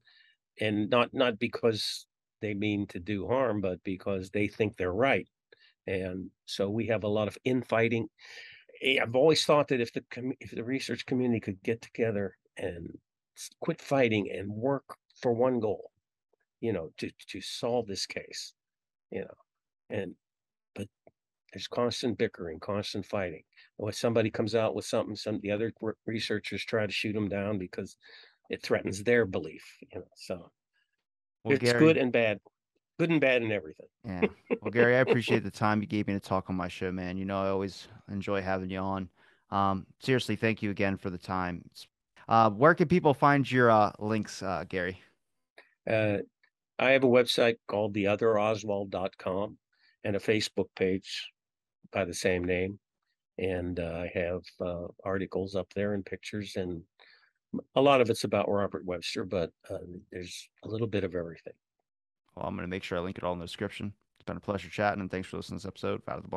S2: and not not because they mean to do harm, but because they think they're right. And so we have a lot of infighting. Eh, I've always thought that if the if the research community could get together and quit fighting and work for one goal, you know, to to solve this case, you know, and but there's constant bickering, constant fighting. When somebody comes out with something, some the other researchers try to shoot them down because it threatens their belief, you know. So
S1: well,
S2: it's good and bad, good and bad and everything.
S1: yeah. Well, Gary, I appreciate the time you gave me to talk on my show, man. You know, I always enjoy having you on. Um, seriously, thank you again for the time. Uh, where can people find your uh, links, uh, Gary?
S2: Uh, I have a website called theotheroswald.com and a Facebook page by the same name. And uh, I have uh, articles up there and pictures, and a lot of it's about Robert Webster, but uh, there's a little bit of everything.
S1: Well, I'm going to make sure I link it all in the description. It's been a pleasure chatting, and thanks for listening to this episode Out of the Blank.